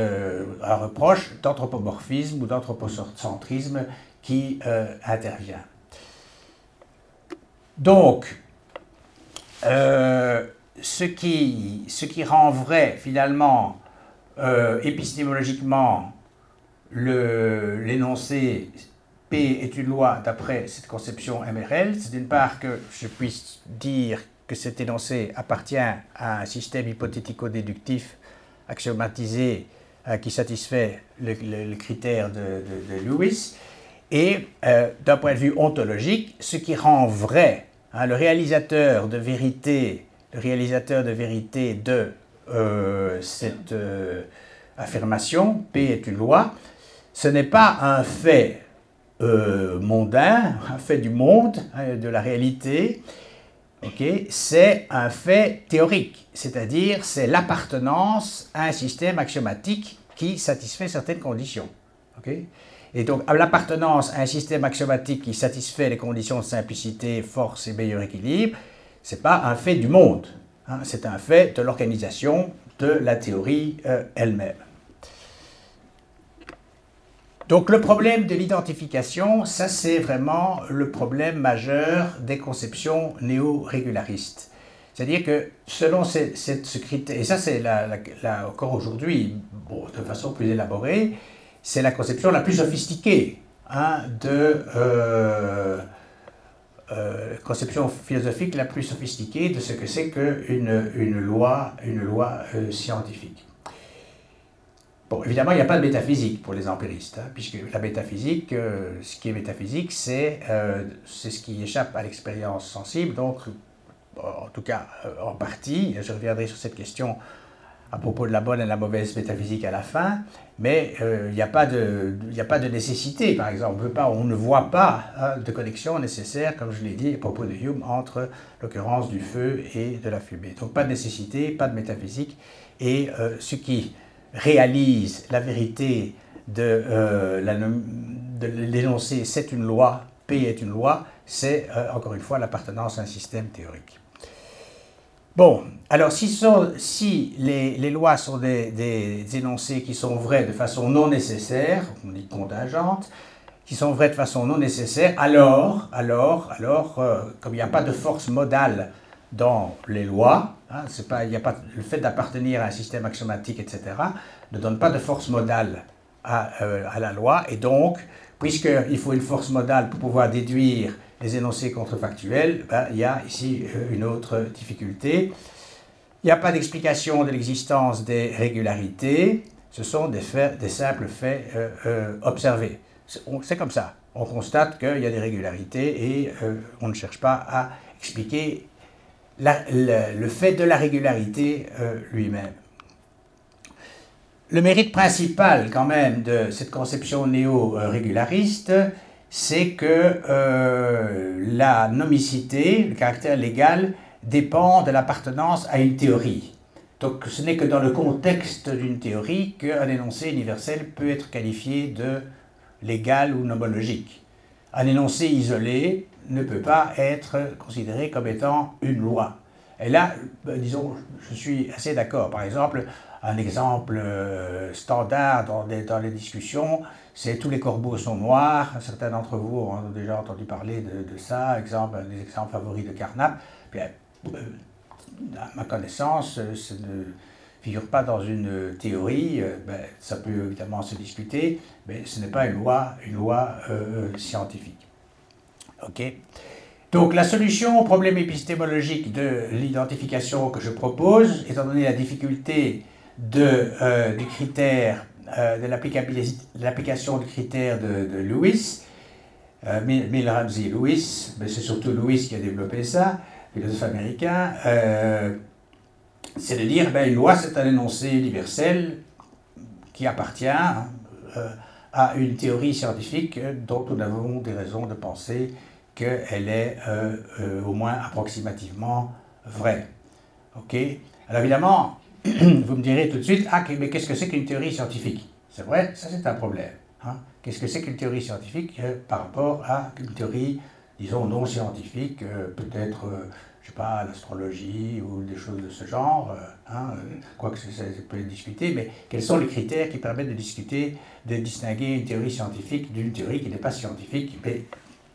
un reproche d'anthropomorphisme ou d'anthropocentrisme qui intervient. Donc, euh, ce, qui, rend vrai finalement euh, épistémologiquement l'énoncé P est une loi d'après cette conception MRL, c'est d'une part que je puisse dire que cet énoncé appartient à un système hypothético-déductif axiomatisé euh, qui satisfait le, critère de, Lewis, et d'un point de vue ontologique, ce qui rend vrai Hein, le réalisateur de vérité, le réalisateur de vérité de euh, cette euh, affirmation, P est une loi, ce n'est pas un fait euh, mondain, un fait du monde, hein, de la réalité, c'est un fait théorique, c'est-à-dire c'est l'appartenance à un système axiomatique qui satisfait certaines conditions. Et donc, l'appartenance à un système axiomatique qui satisfait les conditions de simplicité, force et meilleur équilibre, ce n'est pas un fait du monde, hein. c'est un fait de l'organisation de la théorie euh, elle-même. Donc le problème de l'identification, ça c'est vraiment le problème majeur des conceptions néo-régularistes. C'est-à-dire que selon ce critère, et ça c'est encore aujourd'hui, de façon plus élaborée, c'est la conception la plus sophistiquée hein, de euh, euh, conception philosophique la plus sophistiquée de ce que c'est qu'une une loi, une loi euh, scientifique. Bon, évidemment, il n'y a pas de métaphysique pour les empiristes, hein, puisque la métaphysique, ce qui est métaphysique, c'est euh, ce qui échappe à l'expérience sensible, donc, en tout cas, en partie, je reviendrai sur cette question à propos de la bonne et la mauvaise métaphysique à la fin, mais il n'y a, pas de, de nécessité, par exemple, on, ne voit pas hein, de connexion nécessaire, comme je l'ai dit à propos de Hume, entre l'occurrence du feu et de la fumée. Donc pas de nécessité, pas de métaphysique, et ce qui réalise la vérité de, euh, l'énoncé c'est une loi, P est une loi, c'est euh, encore une fois l'appartenance à un système théorique. Bon, alors si, les, lois sont des, énoncés qui sont vrais de façon non nécessaire, on dit contingente, qui sont vrais de façon non nécessaire, alors, alors, alors, euh, comme il n'y a pas de force modale dans les lois, hein, pas, a pas, le fait d'appartenir à un système axiomatique, etc., ne donne pas de force modale à, euh, à la loi, et donc, puisqu'il faut une force modale pour pouvoir déduire les énoncés contrefactuels, ben, il y a ici euh, une autre difficulté. Il n'y a pas d'explication de l'existence des régularités, ce sont des, faits, des simples faits euh, observés. C'est comme ça. On constate qu'il y a des régularités et on ne cherche pas à expliquer le, fait de la régularité euh, lui-même. Le mérite principal quand même de cette conception néo-régulariste, c'est que euh, la nomicité, le caractère légal, dépend de l'appartenance à une théorie. Donc ce n'est que dans le contexte d'une théorie qu'un énoncé universel peut être qualifié de légal ou nomologique. Un énoncé isolé ne peut pas être considéré comme étant une loi. Et là, ben, disons, je suis assez d'accord. Par exemple, un exemple euh, standard dans, les discussions, c'est tous les corbeaux sont noirs. Certains d'entre vous ont déjà entendu parler de, ça. Exemple, des exemples favoris de Carnap. Bien, euh, à ma connaissance, ça ne figure pas dans une théorie. Euh, ben, ça peut évidemment se discuter, mais ce n'est pas une loi, une loi scientifique. OK donc la solution au problème épistémologique de l'identification que je propose, étant donné la difficulté de, euh, du critère, euh, de l'application du critère de, Lewis, euh, Ramsey Lewis, mais c'est surtout Lewis qui a développé ça, philosophe américain, euh, c'est de dire ben, une loi c'est un énoncé universel qui appartient à une théorie scientifique dont nous avons des raisons de penser qu'elle est au moins approximativement vraie. Ok? Alors évidemment, vous me direz tout de suite, ah, mais qu'est-ce que c'est qu'une théorie scientifique? C'est vrai, ça c'est un problème. Hein. Qu'est-ce que c'est qu'une théorie scientifique euh, par rapport à une théorie, disons, non scientifique, peut-être, je sais pas, l'astrologie ou des choses de ce genre, hein, quoique ça, ça, peut être discuté, mais quels sont les critères qui permettent de discuter, de distinguer une théorie scientifique d'une théorie qui n'est pas scientifique, mais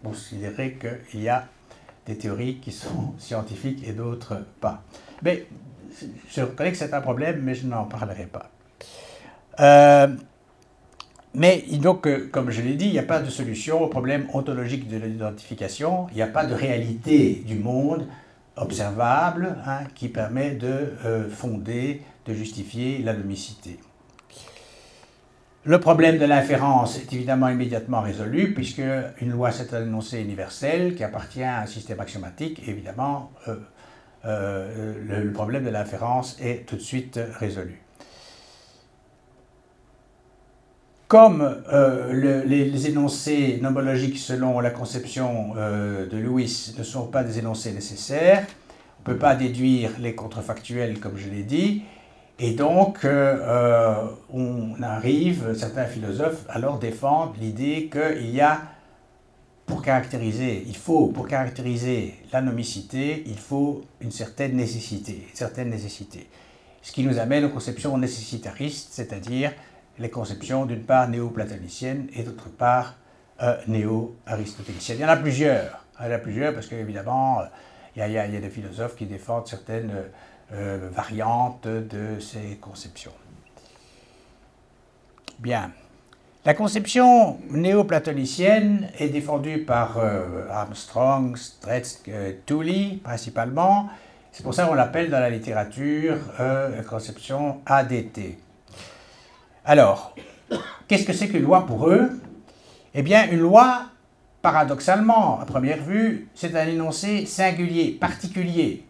considérer qu'il y a des théories qui sont scientifiques et d'autres pas. Mais je reconnais que c'est un problème, mais je n'en parlerai pas. Euh, mais donc, euh, comme je l'ai dit, il n'y a pas de solution au problème ontologique de l'identification, il n'y a pas de réalité du monde observable hein, qui permet de euh, fonder, de justifier la domicité. Le problème de l'inférence est évidemment immédiatement résolu, puisque une loi c'est un énoncé universel qui appartient à un système axiomatique, évidemment, euh, le, problème de l'inférence est tout de suite résolu. Comme euh, les, énoncés nomologiques selon la conception de Lewis ne sont pas des énoncés nécessaires, on ne peut pas déduire les contrefactuels comme je l'ai dit, et donc, euh, euh, on arrive, certains philosophes alors défendent l'idée qu'il y a, pour caractériser, il faut, pour caractériser la nomicité, il faut une certaine nécessité, une certaine. Ce qui nous amène aux conceptions nécessitaristes, c'est-à-dire les conceptions d'une part néo-platoniciennes et d'autre part euh, néo-aristotéliciennes. Il y en a plusieurs. Il y en a plusieurs parce qu'évidemment, il, il, y a des philosophes qui défendent certaines euh, variantes de ces conceptions. Bien. La conception néo-platonicienne est défendue par euh, Armstrong, Stretz, Tooley principalement. C'est pour ça qu'on l'appelle dans la littérature euh, conception ADT. Alors, qu'est-ce que c'est qu'une loi pour eux? Eh bien, une loi, paradoxalement, à première vue, c'est un énoncé singulier, particulier.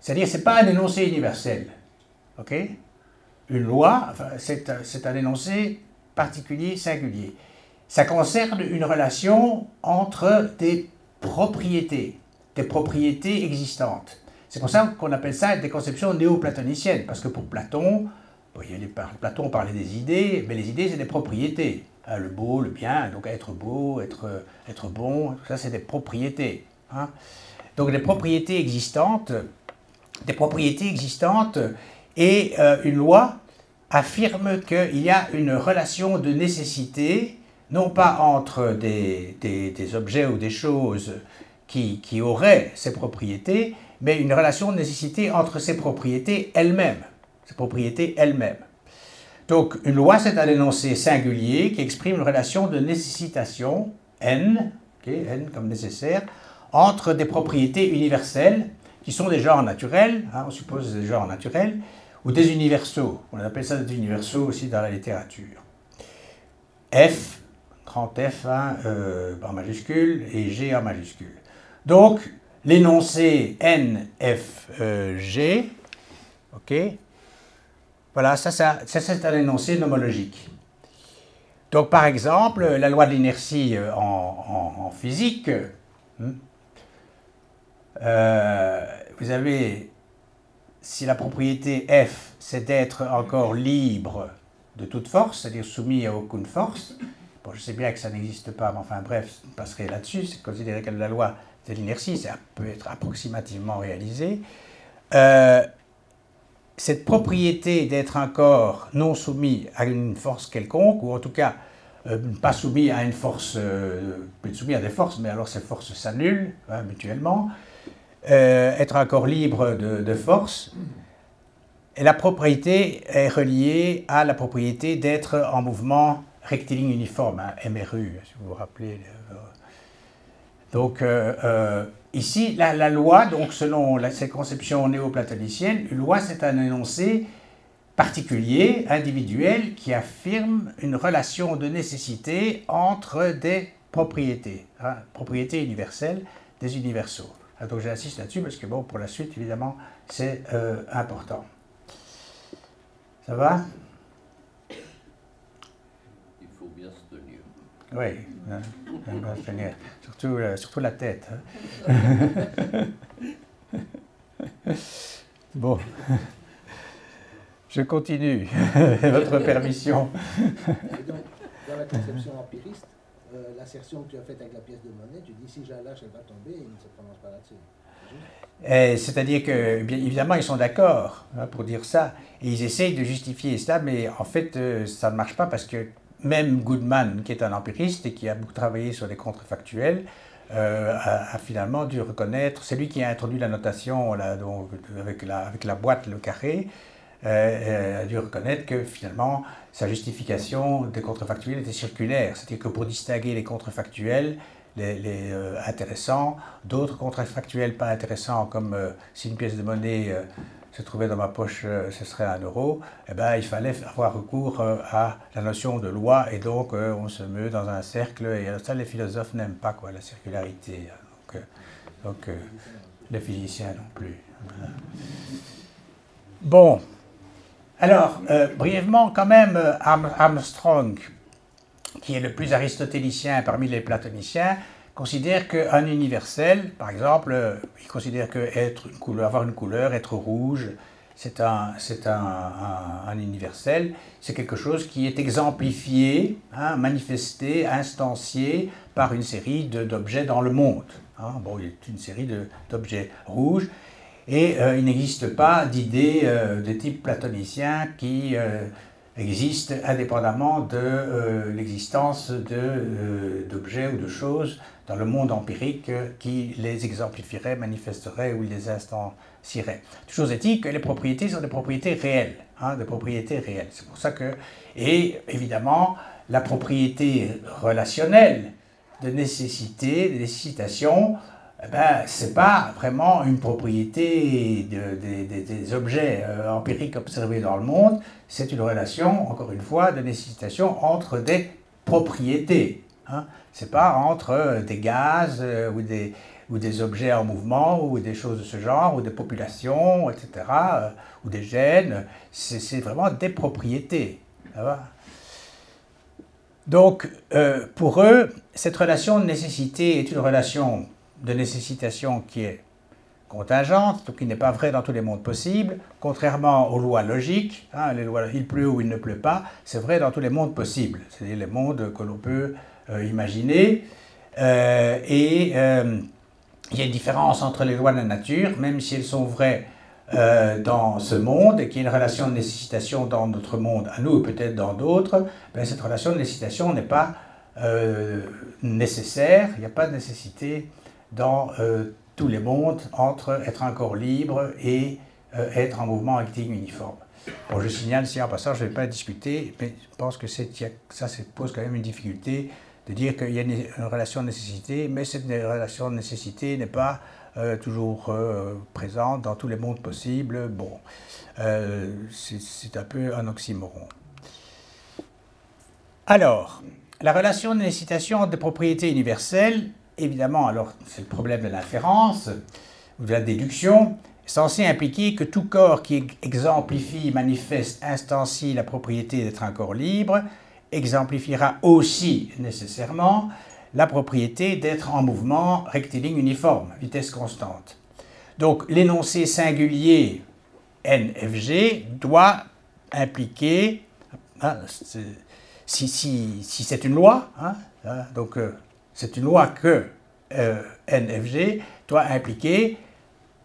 C'est-à-dire, ce n'est pas un énoncé universel. OK? Une loi, c'est un énoncé particulier, singulier. Ça concerne une relation entre des propriétés, des propriétés existantes. C'est pour ça qu'on appelle ça des conceptions néo-platoniciennes, parce que pour Platon, Platon parlait des idées, mais les idées, c'est des propriétés. Hein, le beau, le bien, donc être beau, être, être bon, tout ça, c'est des propriétés. Hein. Donc des propriétés existantes, des propriétés existantes, et euh, une loi affirme qu'il y a une relation de nécessité, non pas entre des, objets ou des choses qui, auraient ces propriétés, mais une relation de nécessité entre ces propriétés elles-mêmes. Ces propriétés elles-mêmes. Donc une loi, c'est un énoncé singulier qui exprime une relation de nécessitation, N, N comme nécessaire, entre des propriétés universelles qui sont des genres naturels, hein, on suppose des genres naturels, ou des universaux. On appelle ça des universaux aussi dans la littérature. F, grand F hein, euh, en majuscule et G en majuscule. Donc, l'énoncé NFG, ok, voilà, ça, ça, c'est un énoncé nomologique. Donc, par exemple, la loi de l'inertie euh, en, physique, hmm, euh, vous avez si la propriété F, c'est d'être encore libre de toute force, c'est-à-dire soumis à aucune force, bon, je sais bien que ça n'existe pas, mais enfin bref, je passerai là-dessus, c'est considéré que la loi de l'inertie, ça peut être approximativement réalisé. Euh, cette propriété d'être encore non soumis à une force quelconque, ou en tout cas euh, pas soumis à une force, euh, soumis à des forces, mais alors ces forces s'annulent hein, mutuellement, euh, être encore libre de, force. Et la propriété est reliée à la propriété d'être en mouvement rectiligne uniforme, hein, MRU, si vous vous rappelez. Euh, donc euh, ici, la, loi, donc selon la, cette conception néo-platonicienne, une loi c'est un énoncé particulier, individuel, qui affirme une relation de nécessité entre des propriétés, hein, propriétés universelles, des universaux. Ah, donc j'insiste là-dessus parce que bon, pour la suite, évidemment, c'est euh, important. Ça va? Il faut bien se tenir. Oui, hein, bien se tenir. Surtout, euh, surtout la tête. Hein. bon. Je continue. Votre permission. dans la conception empiriste, euh, l'assertion que tu as faite avec la pièce de monnaie, tu dis si je la lâche, elle tomber et il ne se prononce pas là-dessus. Eh, c'est-à-dire que, bien évidemment, ils sont d'accord hein, pour dire ça, et ils essayent de justifier ça, mais en fait, euh, ça ne marche pas parce que même Goodman, qui est un empiriste et qui a beaucoup travaillé sur les contrefactuels, euh, a, finalement dû reconnaître, c'est lui qui a introduit la notation donc, avec la boîte, le carré, a dû reconnaître que finalement, sa justification des contrefactuels était circulaire. C'est-à-dire que pour distinguer les contrefactuels, les, euh, intéressants, d'autres contrefactuels pas intéressants, comme euh, si une pièce de monnaie euh, se trouvait dans ma poche, ce serait un euro, eh ben, il fallait avoir recours à la notion de loi, et donc on se meut dans un cercle, et ça les philosophes n'aiment pas, quoi, la circularité. Hein. Donc, donc les physiciens non plus. Bon, alors, euh, brièvement, quand même, euh, Armstrong, qui est le plus aristotélicien parmi les platoniciens, considère qu'un universel, par exemple, euh, il considère que être une couleur, avoir une couleur, être rouge, c'est un, universel, c'est quelque chose qui est exemplifié, hein, manifesté, instancié par une série d'objets dans le monde. Hein. Bon, il y a une série d'objets rouges. Et euh, il n'existe pas d'idée euh, de type platonicien qui euh, existent indépendamment de euh, l'existence d'objets ou de choses dans le monde empirique qui les exemplifieraient, manifesteraient ou les instancieraient. Toujours est-il que les propriétés sont des propriétés réelles, hein, des propriétés réelles. C'est pour ça que, et évidemment, la propriété relationnelle de nécessité, de nécessitation, eh ben, ce n'est pas vraiment une propriété des objets euh, empiriques observés dans le monde, c'est une relation, encore une fois, de nécessitation entre des propriétés. Hein. Ce n'est pas entre euh, des gaz euh, ou, des, ou des objets en mouvement ou des choses de ce genre, ou des populations, etc., ou des gènes. C'est vraiment des propriétés. Donc, pour eux, cette relation de nécessité est une relation de nécessitation qui est contingente, donc qui n'est pas vrai dans tous les mondes possibles, contrairement aux lois logiques, hein, les lois il pleut ou il ne pleut pas, c'est vrai dans tous les mondes possibles, c'est-à-dire les mondes que l'on peut euh, imaginer. Euh, et euh, il y a une différence entre les lois de la nature, même si elles sont vraies dans ce monde et qu'il y a une relation de nécessitation dans notre monde, à nous peut-être dans d'autres, ben, cette relation de nécessitation n'est pas nécessaire, il n'y a pas de nécessité dans euh, tous les mondes entre être un corps libre et euh, être en mouvement actif uniforme. Bon, je signale si en passant, je ne vais pas discuter, mais je pense que ça, pose quand même une difficulté de dire qu'il y a une, relation de nécessité, mais cette relation de nécessité n'est pas euh, toujours présente dans tous les mondes possibles. Bon, c'est un peu un oxymoron. Alors, la relation de nécessitation entre des propriétés universelles évidemment, alors c'est le problème de l'inférence ou de la déduction, censé impliquer que tout corps qui exemplifie, manifeste, instancie la propriété d'être un corps libre, exemplifiera aussi nécessairement la propriété d'être en mouvement rectiligne uniforme, vitesse constante. Donc l'énoncé singulier NFG doit impliquer, hein, si, c'est une loi, hein, hein, donc euh, c'est une loi que euh, NFG doit impliquer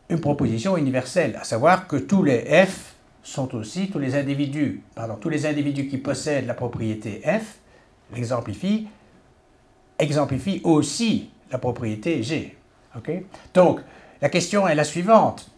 une proposition universelle, à savoir que tous les F sont aussi tous les individus, pardon, tous les individus qui possèdent la propriété F, l'exemplifie, exemplifient aussi la propriété G. Donc, la question est la suivante,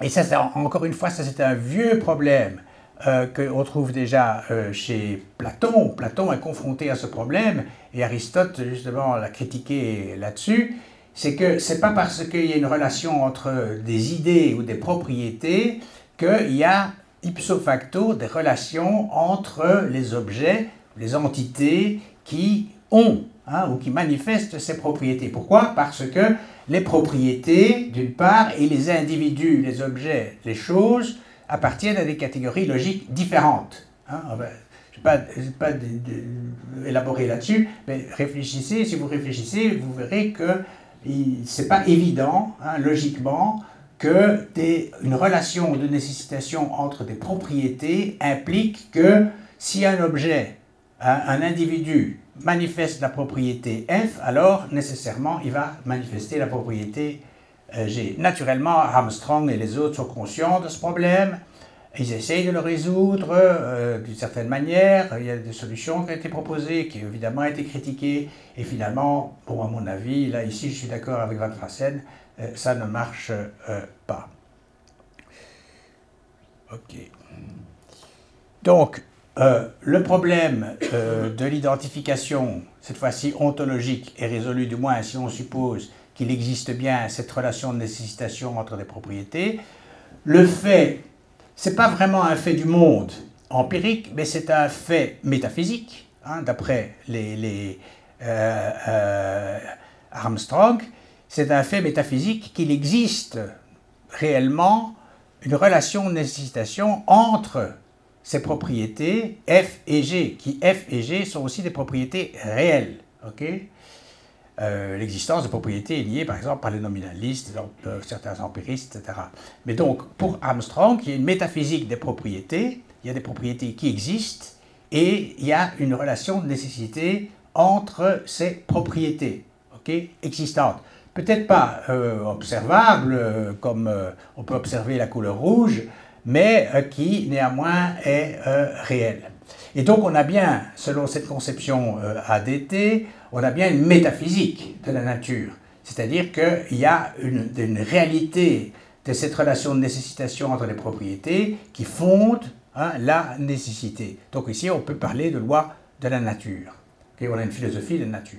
et ça, encore une fois, c'est un vieux problème euh, qu'on trouve déjà euh, chez Platon. Platon est confronté à ce problème et Aristote justement l'a critiqué là-dessus. C'est que c'est pas parce qu'il y a une relation entre des idées ou des propriétés qu'il y a ipso facto des relations entre les objets, les entités qui ont hein, ou qui manifestent ces propriétés. Pourquoi? Parce que les propriétés, d'une part, et les individus, les objets, les choses, appartiennent à des catégories logiques différentes. Hein. Ah ben, je ne vais pas, élaborer là-dessus, mais réfléchissez, si vous réfléchissez, vous verrez que ce n'est pas évident, hein, logiquement, que une relation de nécessitation entre des propriétés implique que si un objet, un, individu manifeste la propriété F, alors nécessairement il va manifester la propriété euh, naturellement, Armstrong et les autres sont conscients de ce problème. Ils essayent de le résoudre euh, d'une certaine manière. Il y a des solutions qui ont été proposées, qui évidemment ont été critiquées. Et finalement, pour à mon avis, là ici je suis d'accord avec Van Frassen, euh, ça ne marche pas. Ok. Donc, le problème de l'identification, cette fois-ci ontologique, est résolu du moins si on suppose qu'il existe bien cette relation de nécessitation entre des propriétés. Le fait, c'est pas vraiment un fait du monde empirique, mais c'est un fait métaphysique, hein, d'après les, euh, euh, Armstrong. C'est un fait métaphysique qu'il existe réellement une relation de nécessitation entre ces propriétés F et G, qui F et G sont aussi des propriétés réelles. ok? Euh, l'existence de propriétés est liée par exemple par les nominalistes, euh, certains empiristes, etc. Mais donc pour Armstrong, il y a une métaphysique des propriétés, il y a des propriétés qui existent et il y a une relation de nécessité entre ces propriétés existantes. Peut-être pas euh, observable comme on peut observer la couleur rouge, mais qui néanmoins est réelle. Et donc on a bien, selon cette conception euh, ADT, on a bien une métaphysique de la nature. C'est-à-dire qu'il y a une, réalité de cette relation de nécessitation entre les propriétés qui fonde hein, la nécessité. Donc ici, on peut parler de loi de la nature. Okay, on a une philosophie de nature.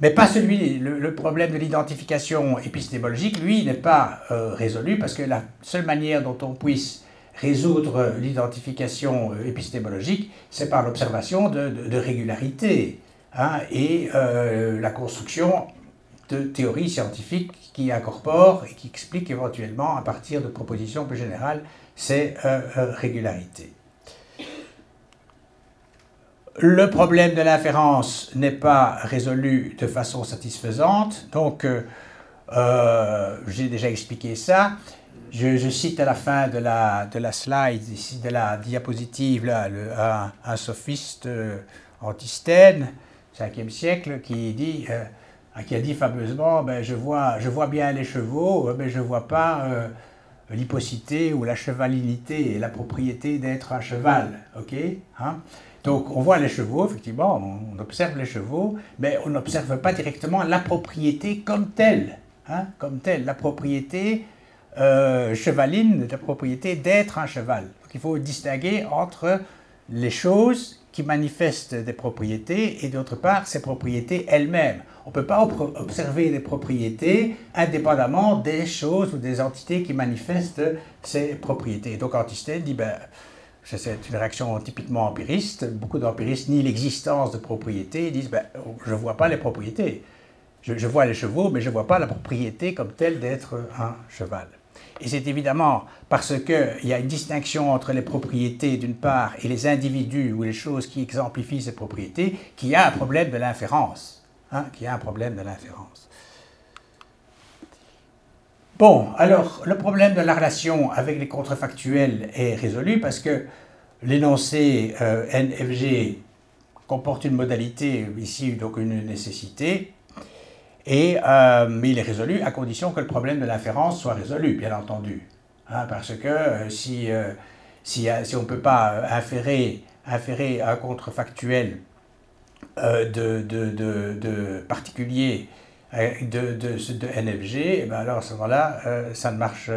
Mais pas celui, le, problème de l'identification épistémologique, lui, n'est pas euh, résolu parce que la seule manière dont on puisse résoudre l'identification euh, épistémologique, c'est par l'observation de, de, régularité hein, et euh, la construction de théories scientifiques qui incorporent et qui expliquent éventuellement, à partir de propositions plus générales, ces régularités. Le problème de l'inférence n'est pas résolu de façon satisfaisante, donc euh, euh, j'ai déjà expliqué ça. Je, cite à la fin de la, de la slide, ici, de la diapositive, là, un, sophiste euh, antisthène, 5e siècle, qui, dit, qui a dit fameusement ben, je, vois, je vois bien les chevaux, mais je ne vois pas l'hypocité ou la chevalinité et la propriété d'être un cheval. ok hein donc on voit les chevaux, effectivement, on observe les chevaux, mais on n'observe pas directement la propriété comme telle. Hein, comme telle, la propriété euh, chevaline, la propriété d'être un cheval. Il faut distinguer entre les choses qui manifestent des propriétés et d'autre part ces propriétés elles-mêmes. On ne peut pas observer des propriétés indépendamment des choses ou des entités qui manifestent ces propriétés. Donc Antisthène dit, ben, c'est une réaction typiquement empiriste. Beaucoup d'empiristes nient l'existence de propriétés. Ils disent ben, Je ne vois pas les propriétés. Je, vois les chevaux, mais je ne vois pas la propriété comme telle d'être un cheval. Et c'est évidemment parce qu'il y a une distinction entre les propriétés d'une part et les individus ou les choses qui exemplifient ces propriétés qu'il y a un problème de l'inférence. Hein. Bon, alors le problème de la relation avec les contrefactuels est résolu parce que l'énoncé euh, NFG comporte une modalité, ici donc une nécessité, euh, il est résolu à condition que le problème de l'inférence soit résolu, bien entendu. Hein, parce que euh, si, si, on ne peut pas inférer, un contrefactuel de, particulier de, NFG, eh ben alors à ce moment-là, euh, ça, ne marche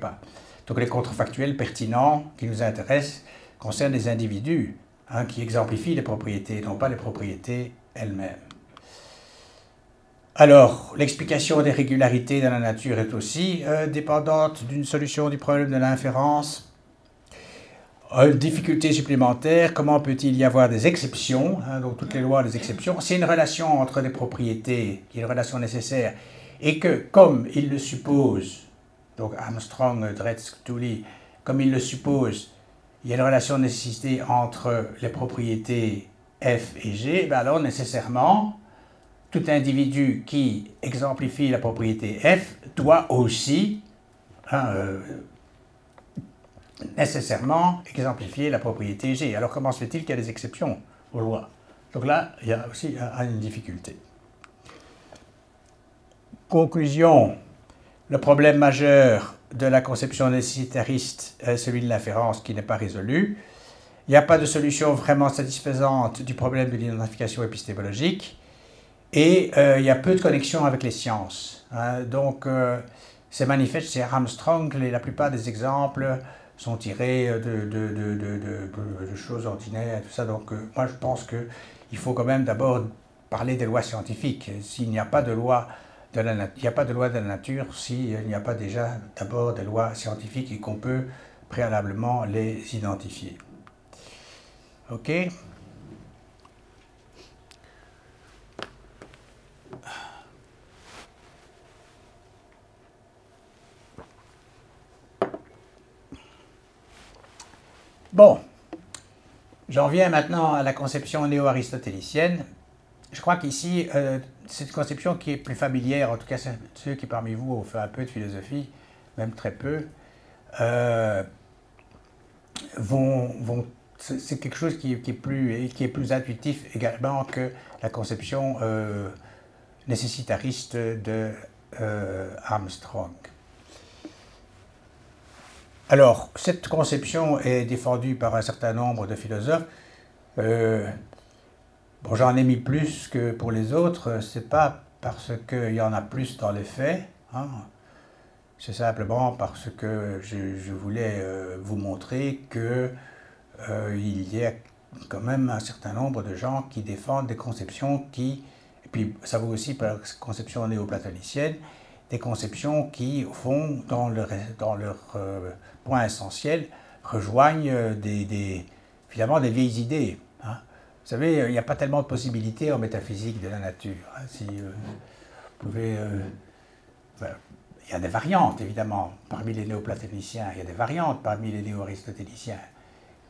pas. Donc les contrefactuels pertinents qui nous intéressent concernent les individus hein, qui exemplifient les propriétés, non pas les propriétés elles-mêmes. Alors, l'explication des régularités dans la nature est aussi euh, dépendante d'une solution du problème de l'inférence. Une difficulté supplémentaire, comment peut-il y avoir des exceptions hein, Donc toutes les lois des exceptions. C'est une relation entre les propriétés qui est une relation nécessaire et que, comme il le suppose, donc Armstrong, Dretz, Tooley, comme il le suppose, il y a une relation de nécessité entre les propriétés F et G, ben alors nécessairement, tout individu qui exemplifie la propriété F doit aussi hein, euh, nécessairement exemplifier la propriété G. Alors comment se fait-il qu'il y a des exceptions aux lois? Donc là, il y a aussi une difficulté. Conclusion, le problème majeur de la conception nécessitariste est celui de l'inférence qui n'est pas résolu. Il n'y a pas de solution vraiment satisfaisante du problème de l'identification épistémologique et euh, il y a peu de connexion avec les sciences. Hein. donc, euh, c'est manifeste chez Armstrong, la plupart des exemples sont tirés de, de, choses ordinaires, tout ça. Donc euh, moi je pense qu'il faut quand même d'abord parler des lois scientifiques. S'il n'y a pas de loi de la il n'y a pas de loi de la nature s'il n'y a pas déjà d'abord des lois scientifiques et qu'on peut préalablement les identifier. OK? Bon, j'en viens maintenant à la conception néo-aristotélicienne. Je crois qu'ici, euh, c'est une conception qui est plus familière, en tout cas ceux qui parmi vous ont fait un peu de philosophie, même très peu, euh, c'est quelque chose qui, est plus, intuitif également que la conception euh, nécessitariste de Armstrong. Alors, cette conception est défendue par un certain nombre de philosophes. Euh, bon, j'en ai mis plus que pour les autres, c'est pas parce qu'il y en a plus dans les faits, hein. c'est simplement parce que je, voulais euh, vous montrer qu'il euh, y a quand même un certain nombre de gens qui défendent des conceptions qui, et puis ça vaut aussi pour la conception néoplatonicienne, des conceptions qui, fond, dans leur, dans leur euh, point essentiel, rejoignent euh, finalement des vieilles idées. Hein. Vous savez, il n'y a pas tellement de possibilités en métaphysique de la nature. Hein. si euh, vous pouvez, il y a des variantes, évidemment, parmi les néoplatoniciens, il y a des variantes parmi les néo-aristotéliciens.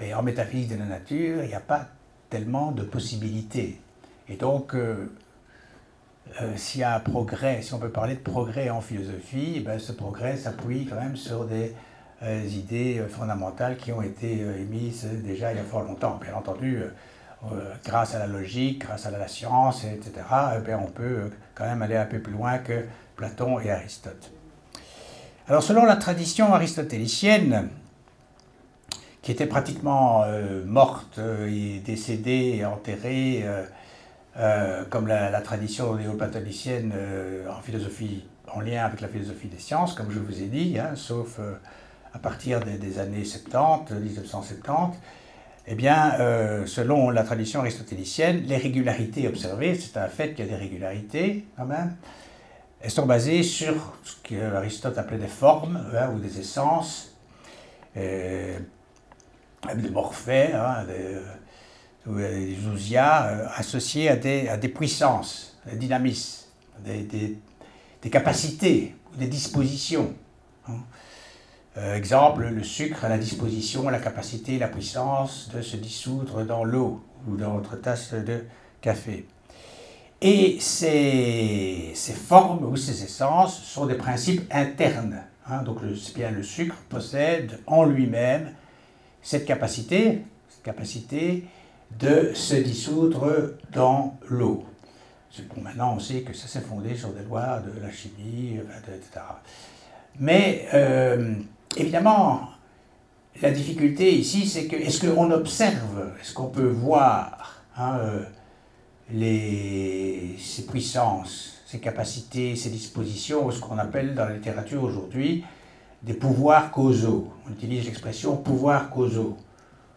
Mais en métaphysique de la nature, il n'y a pas tellement de possibilités. Et donc, euh, s'il y a un progrès, si on peut parler de progrès en philosophie, eh ben, ce progrès s'appuie quand même sur des euh, idées euh, fondamentales qui ont été émises déjà il y a fort longtemps. Bien entendu, grâce à la logique, grâce à la science, etc., eh ben, on peut quand même aller un peu plus loin que Platon et Aristote. Alors selon la tradition aristotélicienne, qui était pratiquement morte et décédée et enterrée euh, comme la, tradition néoplatonicienne euh, en philosophie, en lien avec la philosophie des sciences, comme je vous ai dit, hein, sauf euh, à partir des, années 70, 1970, eh bien, selon la tradition aristotélicienne, les régularités observées, c'est un fait qu'il y a des régularités quand même, elles sont basées sur ce qu'Aristote appelait des formes hein, ou des essences, des morphées, hein, des, des zouzias euh, associés à des, puissances, des dynamismes, des, des, des capacités, des dispositions. Hein. Euh, exemple, le sucre a la disposition, la capacité, la puissance de se dissoudre dans l'eau ou dans votre tasse de café. Et ces, ces, formes ou ces essences sont des principes internes. Hein. donc le, bien le sucre possède en lui-même cette capacité, cette capacité de se dissoudre dans l'eau. Bon, maintenant, on sait que ça s'est fondé sur des lois de la chimie, etc. Mais euh, évidemment, la difficulté ici, c'est que est-ce qu'on observe, est-ce qu'on peut voir hein, euh, les, ces puissances, ces capacités, ces dispositions, ce qu'on appelle dans la littérature aujourd'hui des pouvoirs causaux. On utilise l'expression pouvoirs causaux.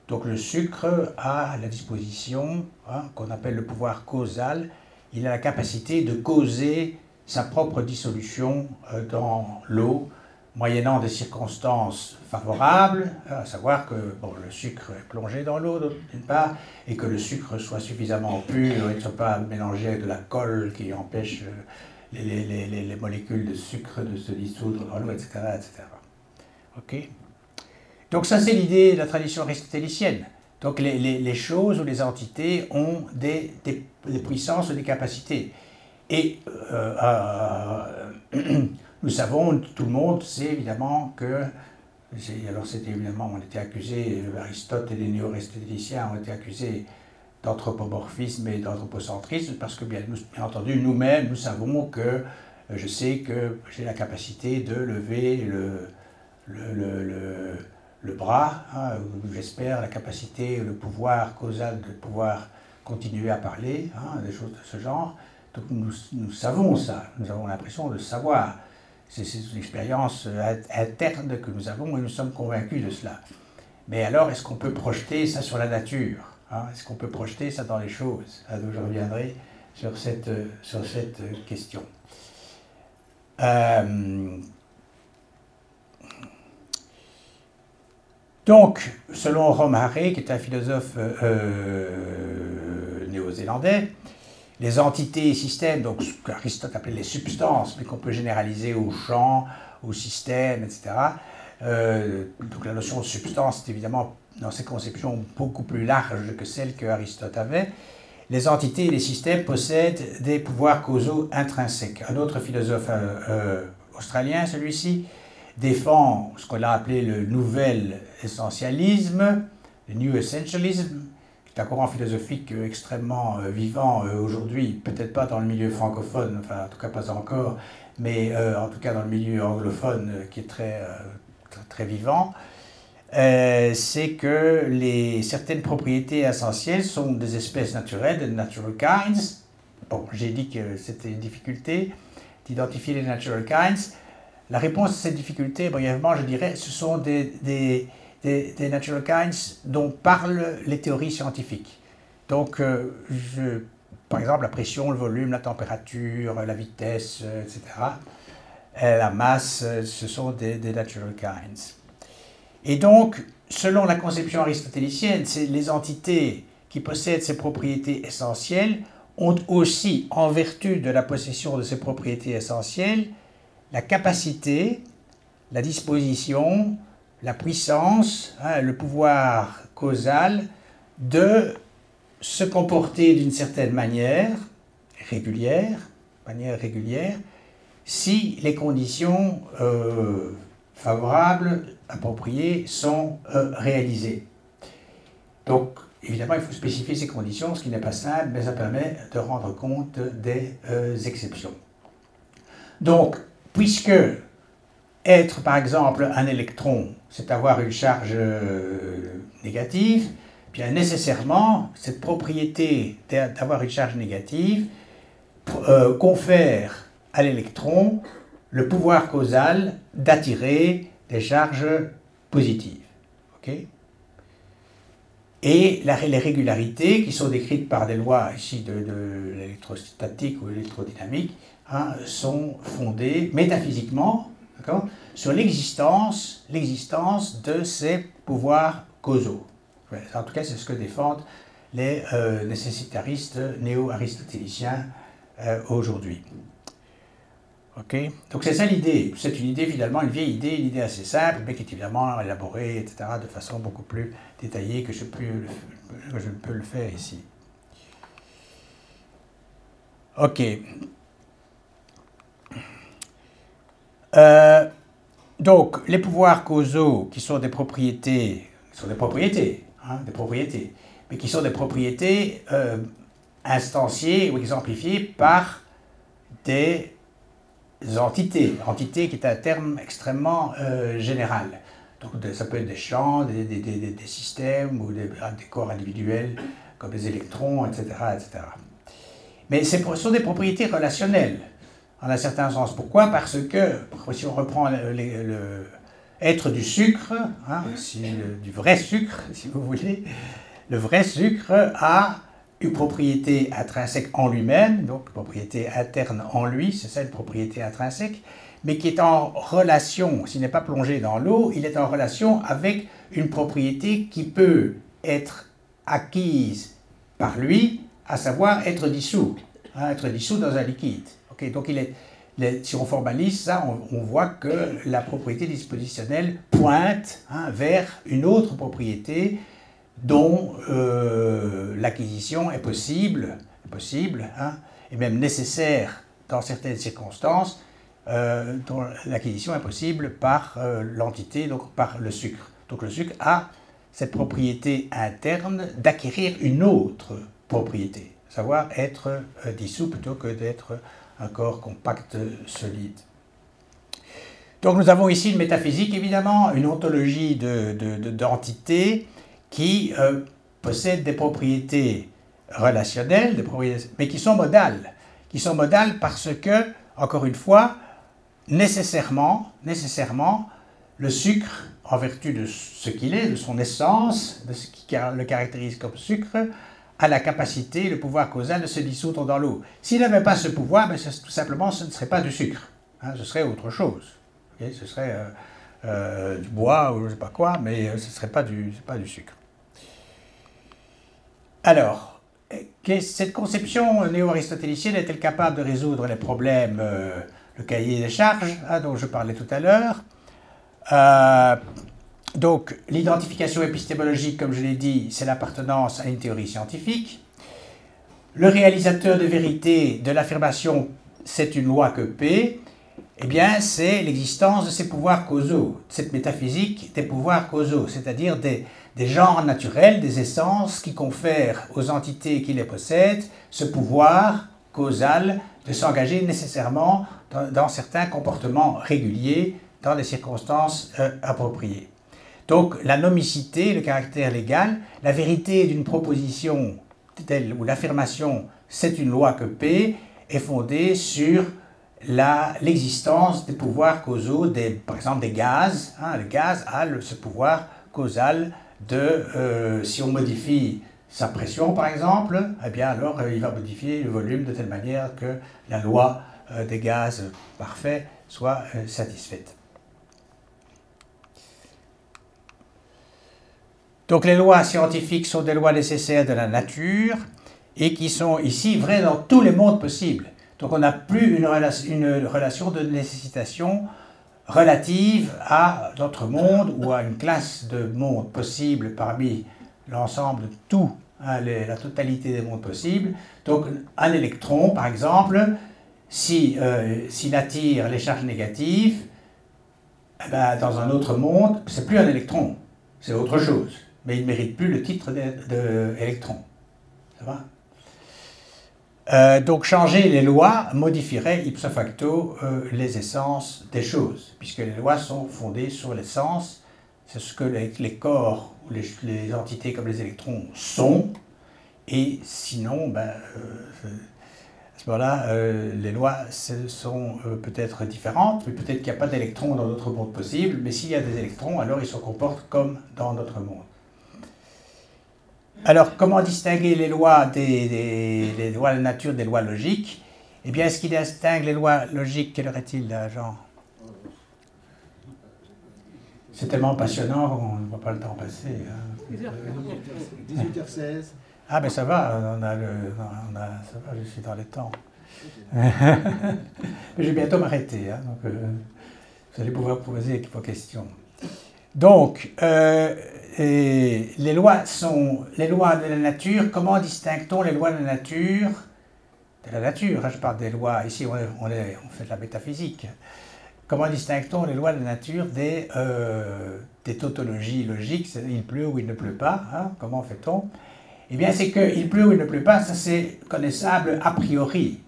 Donc le sucre a la disposition, hein, qu'on appelle le pouvoir causal, il a la capacité de causer sa propre dissolution euh, dans l'eau, moyennant des circonstances favorables, hein, à savoir que bon, le sucre est plongé dans l'eau d'une part, et que le sucre soit suffisamment pur et ne soit pas mélangé avec de la colle qui empêche euh, les, les, les, les molécules de sucre de se dissoudre dans l'eau, etc., etc. OK? Donc ça, c'est l'idée de la tradition aristotélicienne. Donc les, choses ou les entités ont des, puissances ou des capacités. Et euh, euh, nous savons, tout le monde sait évidemment que, alors c'était évidemment, on était accusé, Aristote et les néo-aristotéliciens ont été accusés d'anthropomorphisme et d'anthropocentrisme, parce que bien, entendu, nous-mêmes, nous savons que, je sais que j'ai la capacité de lever le, le, le le bras, hein, j'espère, la capacité, le pouvoir causal de pouvoir continuer à parler, hein, des choses de ce genre. Donc nous, savons ça, nous avons l'impression de savoir. C'est une expérience interne que nous avons et nous sommes convaincus de cela. Mais alors, est-ce qu'on peut projeter ça sur la nature hein? Est-ce qu'on peut projeter ça dans les choses? Donc je reviendrai sur cette, sur cette question. Euh, Donc, selon Romare, qui est un philosophe euh, euh, néo-zélandais, les entités et systèmes, donc ce qu'Aristote appelait les substances, mais qu'on peut généraliser au champ, au système, etc. Euh, donc la notion de substance est évidemment, dans ses conceptions, beaucoup plus large que celle que Aristote avait. Les entités et les systèmes possèdent des pouvoirs causaux intrinsèques. Un autre philosophe australien, celui-ci, défend ce qu'on a appelé le nouvel essentialisme, le New Essentialism, qui est un courant philosophique extrêmement euh, vivant euh, aujourd'hui, peut-être pas dans le milieu francophone, enfin en tout cas pas encore, mais euh, en tout cas dans le milieu anglophone qui est très, très vivant, euh, c'est que les, certaines propriétés essentielles sont des espèces naturelles, des natural kinds. Bon, j'ai dit que c'était une difficulté d'identifier les natural kinds. La réponse à cette difficulté, brièvement, je dirais, ce sont des, des, natural kinds dont parlent les théories scientifiques. Donc, euh, par exemple, la pression, le volume, la température, la vitesse, euh, etc. la masse, ce sont des, des natural kinds. Et donc, selon la conception aristotélicienne, les entités qui possèdent ces propriétés essentielles ont aussi, en vertu de la possession de ces propriétés essentielles, la capacité, la disposition, la puissance, hein, le pouvoir causal de se comporter d'une certaine manière régulière, manière régulière, si les conditions euh, favorables appropriées sont euh, réalisées. Donc, évidemment, il faut spécifier ces conditions, ce qui n'est pas simple, mais ça permet de rendre compte des euh, exceptions. Donc, puisque être, par exemple, un électron, c'est avoir une charge euh, négative, bien nécessairement, cette propriété d'avoir une charge négative confère à l'électron le pouvoir causal d'attirer des charges positives. et les régularités qui sont décrites par des lois ici de, l'électrostatique ou l'électrodynamique hein, sont fondées métaphysiquement sur l'existence, de ces pouvoirs causaux. En tout cas, c'est ce que défendent les euh, nécessitaristes néo-aristotéliciens euh, aujourd'hui. Donc c'est ça l'idée. C'est une idée finalement, une vieille idée, une idée assez simple, mais qui est évidemment élaborée, etc., de façon beaucoup plus détaillée que je, peux je peux le faire ici. Ok. Euh, donc, les pouvoirs causaux qui sont des propriétés, sont des propriétés, hein, des propriétés, mais qui sont des propriétés euh, instanciées ou exemplifiées par des entités, entité qui est un terme extrêmement euh, général. Donc ça peut être des champs, des, systèmes ou des, corps individuels comme les électrons, etc. etc. Mais ce sont des propriétés relationnelles, en un certain sens. Pourquoi? Parce que, si on reprend le, être du sucre, hein, du vrai sucre, si vous voulez, le vrai sucre a une propriété intrinsèque en lui-même, donc propriété interne en lui, c'est ça une propriété intrinsèque, mais qui est en relation, s'il n'est pas plongé dans l'eau, il est en relation avec une propriété qui peut être acquise par lui, à savoir être dissous, hein, être dissous dans un liquide. Donc si on formalise ça, on, voit que la propriété dispositionnelle pointe hein, vers une autre propriété dont euh, l'acquisition est possible, possible hein, et même nécessaire dans certaines circonstances, euh, dont l'acquisition est possible par euh, l'entité, donc par le sucre. Donc le sucre a cette propriété interne d'acquérir une autre propriété, savoir être dissous plutôt que d'être un corps compact solide. Donc nous avons ici une métaphysique, évidemment, une ontologie d'entités de, qui euh, possèdent des propriétés relationnelles, des propriétés, mais qui sont modales. Qui sont modales parce que, encore une fois, nécessairement, nécessairement, le sucre, en vertu de ce qu'il est, de son essence, de ce qui le caractérise comme sucre, a la capacité, le pouvoir causal de se dissoudre dans l'eau. S'il n'avait pas ce pouvoir, ben, tout simplement, ce ne serait pas du sucre. Hein, ce serait autre chose. ce serait euh, euh, du bois ou je ne sais pas quoi, mais ce ne serait pas du, pas du sucre. Alors, cette conception néo-aristotélicienne est-elle capable de résoudre les problèmes, euh, le cahier des charges hein, dont je parlais tout à l'heure? Euh, Donc, l'identification épistémologique, comme je l'ai dit, c'est l'appartenance à une théorie scientifique. Le réalisateur de vérité de l'affirmation c'est une loi que P, eh bien, c'est l'existence de ces pouvoirs causaux, cette métaphysique des pouvoirs causaux, c'est-à-dire des, des genres naturels, des essences qui confèrent aux entités qui les possèdent ce pouvoir causal de s'engager nécessairement dans, certains comportements réguliers dans les circonstances euh, appropriées. Donc la nomicité, le caractère légal, la vérité d'une proposition telle ou l'affirmation c'est une loi que P est fondée sur l'existence des pouvoirs causaux, des, par exemple des gaz. Hein, le gaz a ce pouvoir causal de, euh, si on modifie sa pression par exemple, eh bien alors euh, il va modifier le volume de telle manière que la loi euh, des gaz parfaits soit satisfaite. Donc les lois scientifiques sont des lois nécessaires de la nature et qui sont ici vraies dans tous les mondes possibles. Donc on n'a plus une, relation de nécessitation relative à notre monde ou à une classe de mondes possibles parmi l'ensemble de tout, hein, la totalité des mondes possibles. Donc un électron, par exemple, s'il euh, attire les charges négatives, eh ben, dans un autre monde, c'est plus un électron, c'est autre chose. Mais il ne mérite plus le titre d'électron. Euh, donc changer les lois modifierait ipso facto euh, les essences des choses, puisque les lois sont fondées sur l'essence, c'est ce que les, corps ou les, entités comme les électrons sont, et sinon, ben, euh, à ce moment-là, les lois sont peut-être différentes, mais peut-être qu'il n'y a pas d'électrons dans notre monde possible, mais s'il y a des électrons, alors ils se comportent comme dans notre monde. Alors, comment distinguer les lois, des, lois de la nature des lois logiques? Eh bien, est-ce qu'il distingue les lois logiques? Quelle heure est-il, Jean? C'est tellement passionnant, on ne voit pas le temps passer. 18h16. Hein. Ah, ben ça va, on a le, on a, ça va, je suis dans les temps. je vais bientôt m'arrêter, hein, donc euh, vous allez pouvoir poser vos questions. Donc, euh, les lois sont les lois de la nature. Comment distingue-t-on les lois de la nature? De la nature hein, Je parle des lois. Ici, on, on, fait de la métaphysique. Comment distingue-t-on les lois de la nature des, euh, des tautologies logiques? Il pleut ou il ne pleut pas. Hein, comment fait-on? Eh bien, c'est qu'il pleut ou il ne pleut pas, ça c'est connaissable a priori,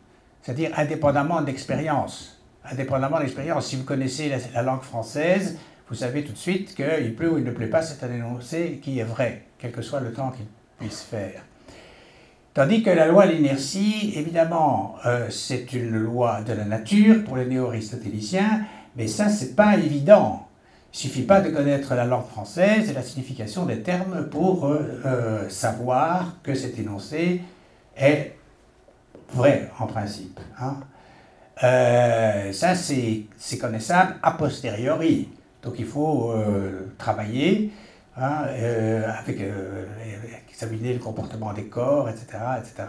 c'est-à-dire indépendamment d'expérience. Indépendamment d'expérience, si vous connaissez la langue française, vous savez tout de suite qu'il pleut ou il ne pleut pas, c'est un énoncé qui est vrai, quel que soit le temps qu'il puisse faire. Tandis que la loi de l'inertie, évidemment, euh, c'est une loi de la nature pour les néo-aristotéliciens, mais ça, c'est pas évident. Il suffit pas de connaître la langue française et la signification des termes pour euh, euh, savoir que cet énoncé est vrai en principe. Hein. ça, c'est connaissable a posteriori. Donc il faut euh, travailler, hein, euh, avec, euh, examiner le comportement des corps, etc., etc.,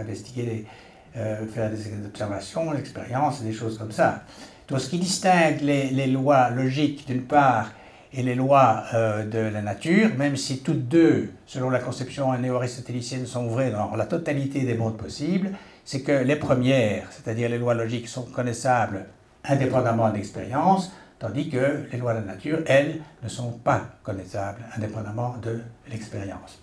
investiguer, faire des observations, l'expérience, des choses comme ça. Donc ce qui distingue les, lois logiques d'une part et les lois de la nature, même si toutes deux, selon la conception néo-aristotélicienne, sont vraies dans la totalité des mondes possibles, c'est que les premières, c'est-à-dire les lois logiques, sont connaissables indépendamment d'expérience, tandis que les lois de la nature, elles, ne sont pas connaissables indépendamment de l'expérience.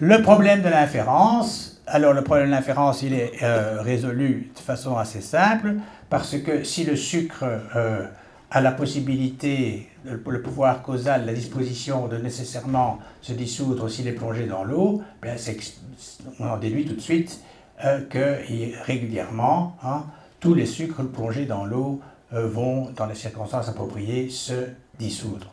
Le problème de l'inférence, alors le problème de l'inférence, il est euh, résolu de façon assez simple, parce que si le sucre euh, a la possibilité, le, pouvoir causal, la disposition de nécessairement se dissoudre s'il est plongé dans l'eau, on en déduit tout de suite euh, que régulièrement, hein, tous les sucres plongés dans l'eau vont, dans les circonstances appropriées, se dissoudre.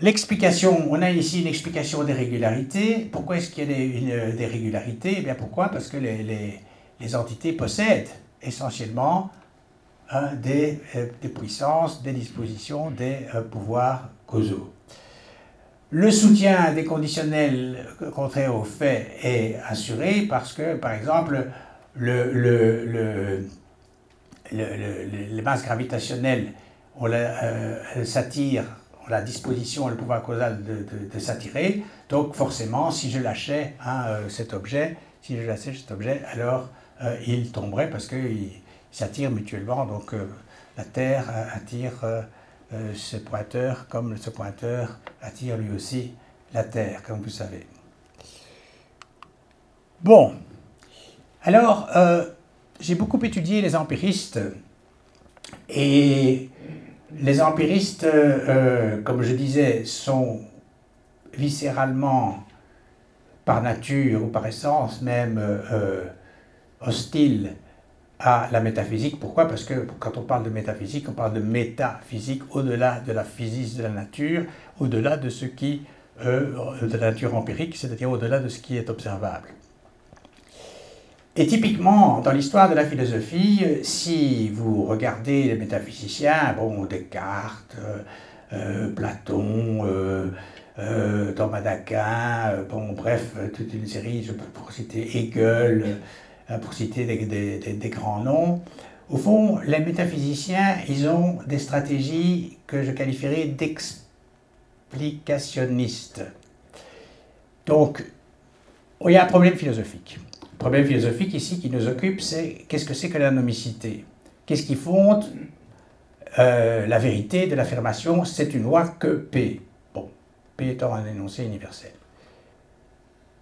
L'explication, on a ici une explication des régularités. Pourquoi est-ce qu'il y a des, des régularités? Eh bien Pourquoi? Parce que les, entités possèdent essentiellement hein, des, euh, des, puissances, des dispositions, des euh, pouvoirs causaux. Le soutien des conditionnels contraires aux faits est assuré parce que, par exemple, le, le les masses gravitationnelles, on la, euh, s'attire, on a la disposition, le pouvoir causal de, s'attirer. Donc forcément, si je lâchais euh, cet objet, si je lâchais cet objet, alors euh, il tomberait parce qu'ils s'attirent mutuellement. Donc la Terre attire ce pointeur comme ce pointeur attire lui aussi la Terre, comme vous savez. Bon, alors j'ai beaucoup étudié les empiristes Et les empiristes, euh, comme je disais, sont viscéralement, par nature ou par essence même, euh, hostiles à la métaphysique. Pourquoi? Parce que quand on parle de métaphysique, on parle de métaphysique au-delà de la physique de la nature, au-delà de ce qui, euh, de la nature empirique, c'est-à-dire au-delà de ce qui est observable. Et typiquement, dans l'histoire de la philosophie, si vous regardez les métaphysiciens, bon, Descartes, euh, euh, Platon, euh, Thomas d'Aquin, bon, bref, toute une série, je peux pour citer Hegel, pour citer des, des, grands noms, au fond, les métaphysiciens, ils ont des stratégies que je qualifierais d'explicationnistes. Donc, il y a un problème philosophique. Le problème philosophique ici qui nous occupe, c'est qu'est-ce que c'est que la nomicité Qu'est-ce qui fonde euh, la vérité de l'affirmation c'est une loi que P Bon, P étant un énoncé universel.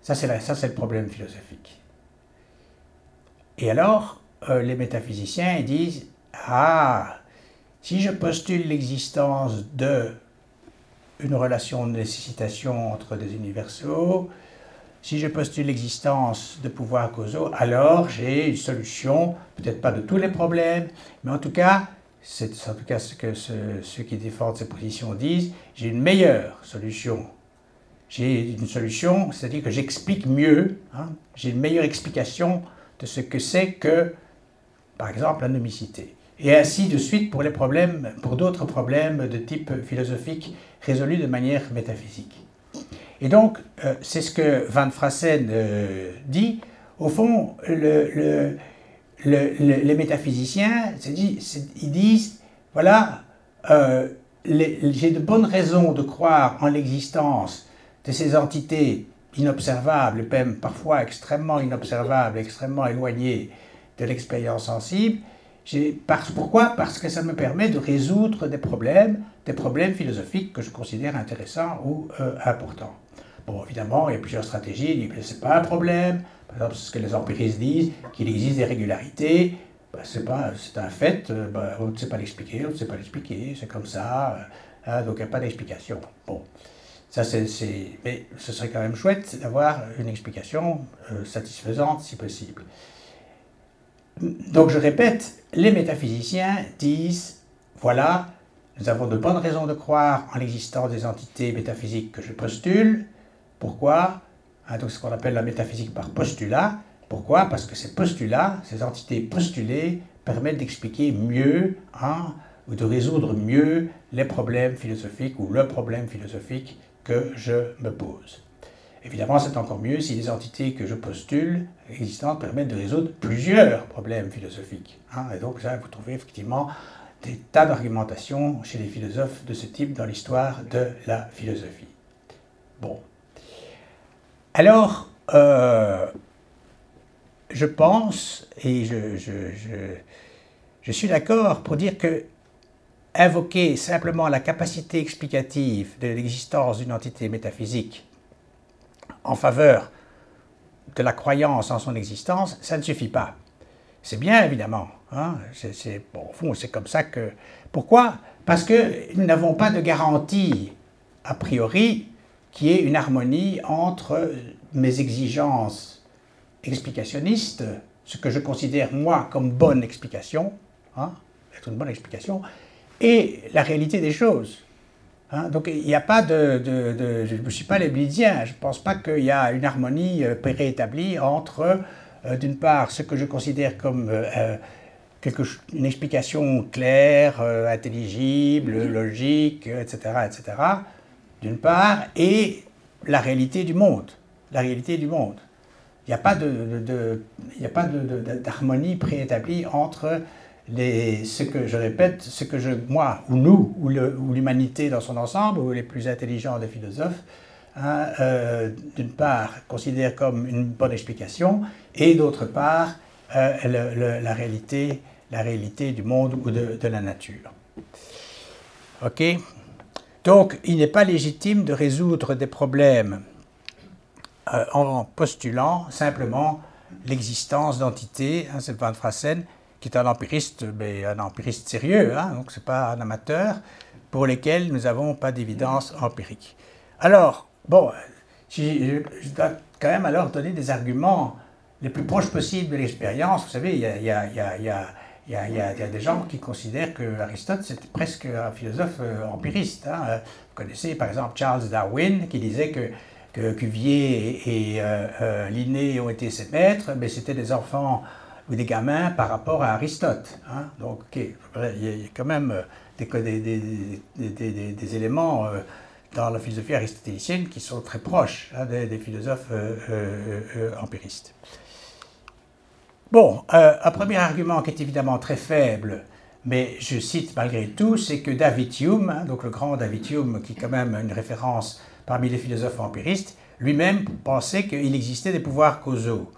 Ça, c'est le problème philosophique. Et alors, euh, les métaphysiciens ils disent Ah, si je postule l'existence de une relation de nécessitation entre des universaux, si je postule l'existence de pouvoirs causaux, alors j'ai une solution, peut-être pas de tous les problèmes, mais en tout cas, c'est en tout cas ce que ceux qui défendent ces positions disent, j'ai une meilleure solution. J'ai une solution, c'est-à-dire que j'explique mieux, hein, j'ai une meilleure explication de ce que c'est que, par exemple, la nomicité. Et ainsi de suite pour pour d'autres problèmes de type philosophique résolus de manière métaphysique. Et donc, euh, c'est ce que Van Frassen euh, dit. Au fond, le, les métaphysiciens, ils disent, voilà, euh, j'ai de bonnes raisons de croire en l'existence de ces entités inobservables, même parfois extrêmement inobservables, extrêmement éloignées de l'expérience sensible. Pourquoi? Parce que ça me permet de résoudre des problèmes, des problèmes philosophiques que je considère intéressants ou importants. Bon, évidemment, il y a plusieurs stratégies. Ce n'est pas un problème. Par exemple, ce que les empiristes disent, qu'il existe des régularités. Ben, c'est, pas, c'est un fait. Euh, ben, on ne sait pas l'expliquer, on ne sait pas l'expliquer. C'est comme ça. Euh, hein, donc, il n'y a pas d'explication. Bon. Ça, c'est, Mais ce serait quand même chouette d'avoir une explication euh, satisfaisante, si possible. Donc, je répète, les métaphysiciens disent voilà, nous avons de bonnes raisons de croire en l'existence des entités métaphysiques que je postule, pourquoi? Hein, Donc ce qu'on appelle la métaphysique par postulat. Pourquoi? Parce que ces postulats, ces entités postulées, permettent d'expliquer mieux hein, ou de résoudre mieux les problèmes philosophiques ou le problème philosophique que je me pose. Évidemment, c'est encore mieux si les entités que je postule existantes permettent de résoudre plusieurs problèmes philosophiques. Hein. et donc, ça, vous trouvez effectivement des tas d'argumentations chez les philosophes de ce type dans l'histoire de la philosophie. Bon. Alors, euh, je pense, et je, suis d'accord pour dire que invoquer simplement la capacité explicative de l'existence d'une entité métaphysique en faveur de la croyance en son existence, ça ne suffit pas. C'est bien, évidemment. Hein, au fond, c'est comme ça que... Pourquoi? Parce que nous n'avons pas de garantie, a priori, qui est une harmonie entre mes exigences explicationnistes, ce que je considère moi comme bonne explication, hein, être une bonne explication, et la réalité des choses. Hein. Donc il n'y a pas de, Je ne suis pas léblidien, je ne pense pas qu'il y a une harmonie euh, préétablie entre, d'une part, ce que je considère comme euh, quelque, une explication claire, intelligible, logique, etc., etc., d'une part, et la réalité du monde. La réalité du monde. Il n'y a pas d'harmonie préétablie entre les, ce que je répète, ce que je, moi, ou nous, ou l'humanité dans son ensemble, ou les plus intelligents des philosophes, hein, euh, d'une part, considèrent comme une bonne explication, et d'autre part, euh, la, réalité, la réalité du monde ou de, la nature. OK? Donc, il n'est pas légitime de résoudre des problèmes en postulant simplement l'existence d'entités, hein, c'est Van Frassen, qui est un empiriste, mais un empiriste sérieux, hein, donc ce n'est pas un amateur, pour lesquels nous n'avons pas d'évidence empirique. Alors, bon, je, dois quand même alors donner des arguments les plus proches possibles de l'expérience. Vous savez, il y a, des gens qui considèrent que Aristote c'était presque un philosophe empiriste. Hein. Vous connaissez par exemple Charles Darwin qui disait que que Cuvier et, euh, euh, Linné ont été ses maîtres, mais c'était des enfants ou des gamins par rapport à Aristote. Hein. Donc, il y, a quand même euh, des, éléments dans la philosophie aristotélicienne qui sont très proches hein, des, philosophes empiristes. Bon, un premier argument qui est évidemment très faible, mais je cite malgré tout, c'est que David Hume, hein, donc le grand David Hume, qui est quand même une référence parmi les philosophes empiristes, lui-même pensait qu'il existait des pouvoirs causaux,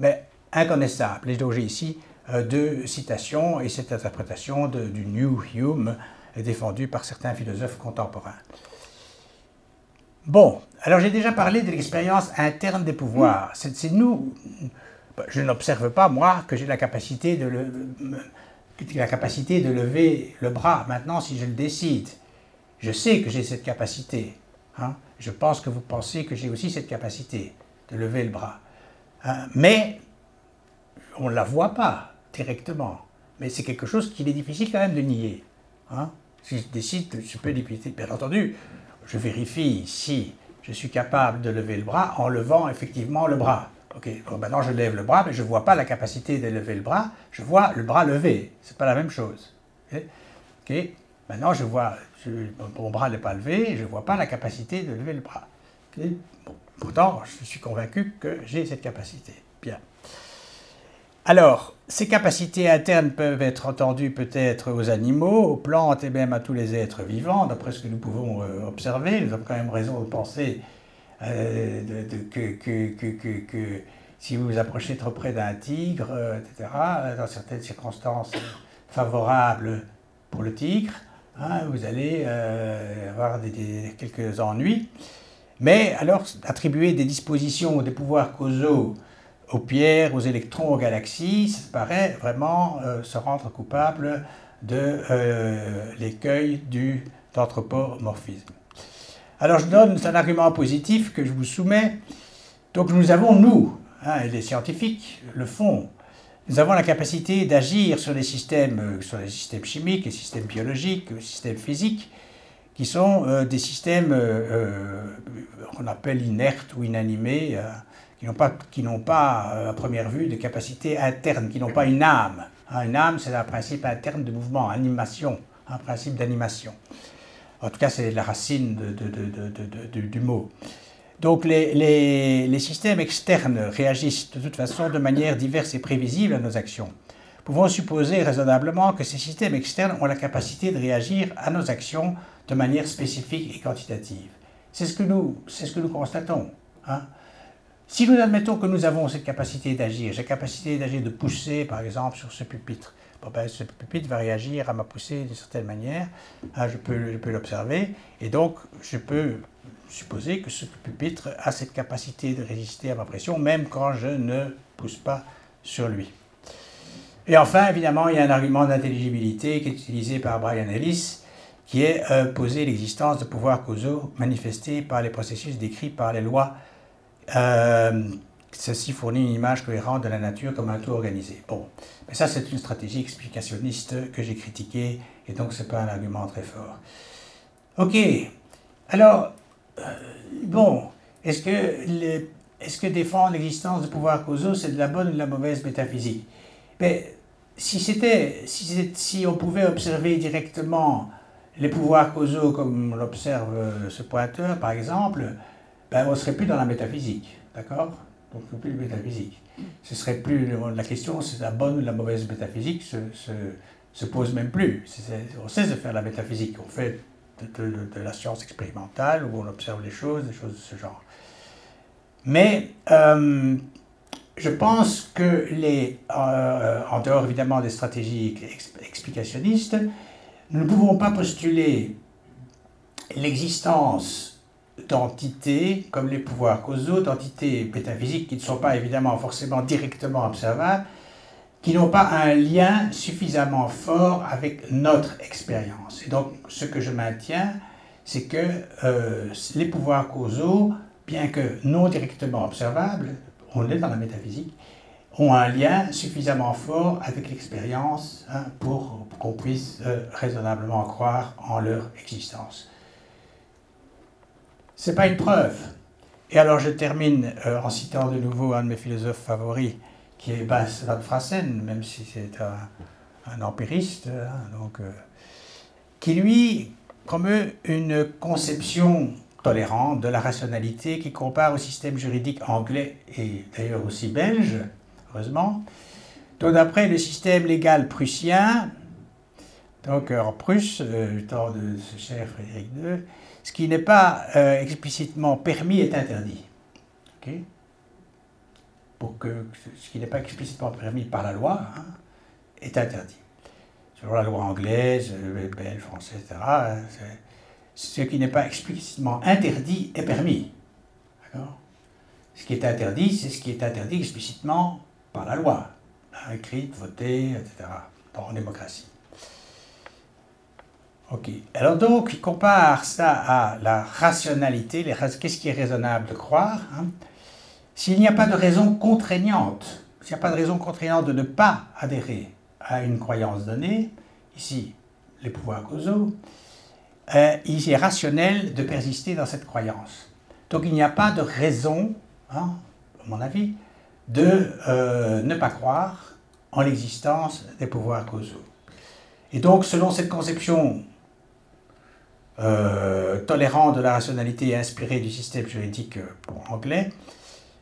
mais inconnaissables. Et donc j'ai ici euh, deux citations et cette interprétation du New Hume est défendue par certains philosophes contemporains. Bon, alors j'ai déjà parlé de l'expérience interne des pouvoirs. C'est nous, je n'observe pas moi que j'ai la capacité de la capacité de lever le bras maintenant si je le décide. Je sais que j'ai cette capacité. Hein. Je pense que vous pensez que j'ai aussi cette capacité de lever le bras. Hein. Mais on ne la voit pas directement. Mais c'est quelque chose qu'il est difficile quand même de nier. Hein. Si je décide, je peux limiter. Bien entendu, je vérifie si je suis capable de lever le bras en levant effectivement le bras. Ok, maintenant je lève le bras, mais je ne vois pas la capacité de lever le bras, je vois le bras levé. Ce n'est pas la même chose. Ok, Maintenant je vois mon bras n'est pas levé et je ne vois pas la capacité de lever le bras. pourtant, je suis convaincu que j'ai cette capacité. Alors, ces capacités internes peuvent être entendues peut-être aux animaux, aux plantes et même à tous les êtres vivants, d'après ce que nous pouvons euh, observer. Nous avons quand même raison de penser euh, que, si vous vous approchez trop près d'un tigre, euh, etc., dans certaines circonstances favorables pour le tigre, Hein, vous allez avoir quelques ennuis. Mais alors, attribuer des dispositions des pouvoirs causaux aux pierres, aux électrons, aux galaxies, ça paraît vraiment euh, se rendre coupable de euh, l'écueil du d'anthropomorphisme. Alors je donne un argument positif que je vous soumets. Donc nous avons, nous, hein, les scientifiques, le font, nous avons la capacité d'agir sur les systèmes, euh, sur les systèmes chimiques, les systèmes biologiques, les systèmes physiques, qui sont des systèmes qu'on appelle inertes ou inanimés, qui n'ont pas, qui n'ont pas à première vue de capacité interne, qui n'ont pas une âme. Hein, une âme, c'est un principe interne de mouvement, animation, un principe d'animation. En tout cas, c'est la racine du mot. Donc les, systèmes externes réagissent de toute façon de manière diverse et prévisible à nos actions. Pouvons supposer raisonnablement que ces systèmes externes ont la capacité de réagir à nos actions de manière spécifique et quantitative. C'est ce que nous, c'est ce que nous constatons. Hein. Si nous admettons que nous avons cette capacité d'agir, j'ai capacité d'agir, de pousser par exemple sur ce pupitre, ben, ce pupitre va réagir à ma poussée d'une certaine manière, je peux, je peux l'observer, et donc je peux supposer que ce pupitre a cette capacité de résister à ma pression, même quand je ne pousse pas sur lui. Et enfin, évidemment, il y a un argument d'intelligibilité qui est utilisé par Brian Ellis, qui est euh, poser l'existence de pouvoirs causaux manifestés par les processus décrits par les lois. Euh, ceci fournit une image cohérente de la nature comme un tout organisé. Bon, mais ça c'est une stratégie explicationniste que j'ai critiquée, et donc ce n'est pas un argument très fort. Ok, alors euh, bon, est-ce que, est que défendre l'existence de pouvoirs causaux, c'est de la bonne ou de la mauvaise métaphysique? Mais si, c'était, si, si on pouvait observer directement les pouvoirs causaux comme l'observe ce pointeur, par exemple, ben, on ne serait plus dans la métaphysique, d'accord? Donc, plus de métaphysique. Ce serait plus la question, c'est la bonne ou la mauvaise métaphysique, se, se, se pose même plus. on cesse de faire la métaphysique. On fait de, la science expérimentale où on observe les choses, des choses de ce genre. Mais euh, je pense que les, euh, en dehors évidemment des stratégies explicationnistes, nous ne pouvons pas postuler l'existence d'entités comme les pouvoirs causaux, d'entités métaphysiques qui ne sont pas évidemment forcément directement observables, qui n'ont pas un lien suffisamment fort avec notre expérience. Et donc, ce que je maintiens, c'est que euh, les pouvoirs causaux, bien que non directement observables, on est dans la métaphysique, ont un lien suffisamment fort avec l'expérience hein, pour, qu'on puisse euh, raisonnablement croire en leur existence. Ce n'est pas une preuve. Et alors je termine euh, en citant de nouveau un de mes philosophes favoris, qui est Bas van Frassen, même si c'est un, empiriste, hein, donc, euh, qui lui promeut une conception tolérante de la rationalité qui compare au système juridique anglais et d'ailleurs aussi belge, heureusement. Donc d'après le système légal prussien, donc en Prusse, euh, du temps de ce cher Frédéric II, ce qui n'est pas euh, explicitement permis est interdit. Pour que ce qui n'est pas explicitement permis par la loi hein, est interdit. Selon la loi anglaise, euh, belge, française, etc., ce qui n'est pas explicitement interdit est permis. Ce qui est interdit, c'est ce qui est interdit explicitement par la loi, écrite, votée, etc., en démocratie. Ok. Alors donc, il compare ça à la rationalité. Qu'est-ce qui est raisonnable de croire hein? S'il n'y a pas de raison contraignante, s'il n'y a pas de raison contraignante de ne pas adhérer à une croyance donnée, ici, les pouvoirs causaux, euh, il est rationnel de persister dans cette croyance. Donc il n'y a pas de raison, hein, à mon avis, de euh, ne pas croire en l'existence des pouvoirs causaux. Et donc, selon cette conception euh, tolérant de la rationalité inspirée du système juridique pour anglais,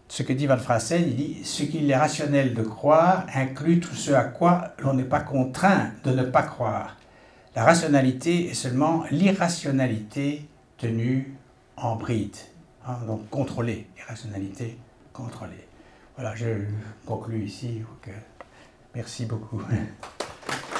ce que dit Van Frassen, il dit Ce qu'il est rationnel de croire inclut tout ce à quoi l'on n'est pas contraint de ne pas croire. La rationalité est seulement l'irrationalité tenue en bride, hein, donc contrôlée, irrationalité contrôlée. Voilà, je conclue ici. Merci beaucoup.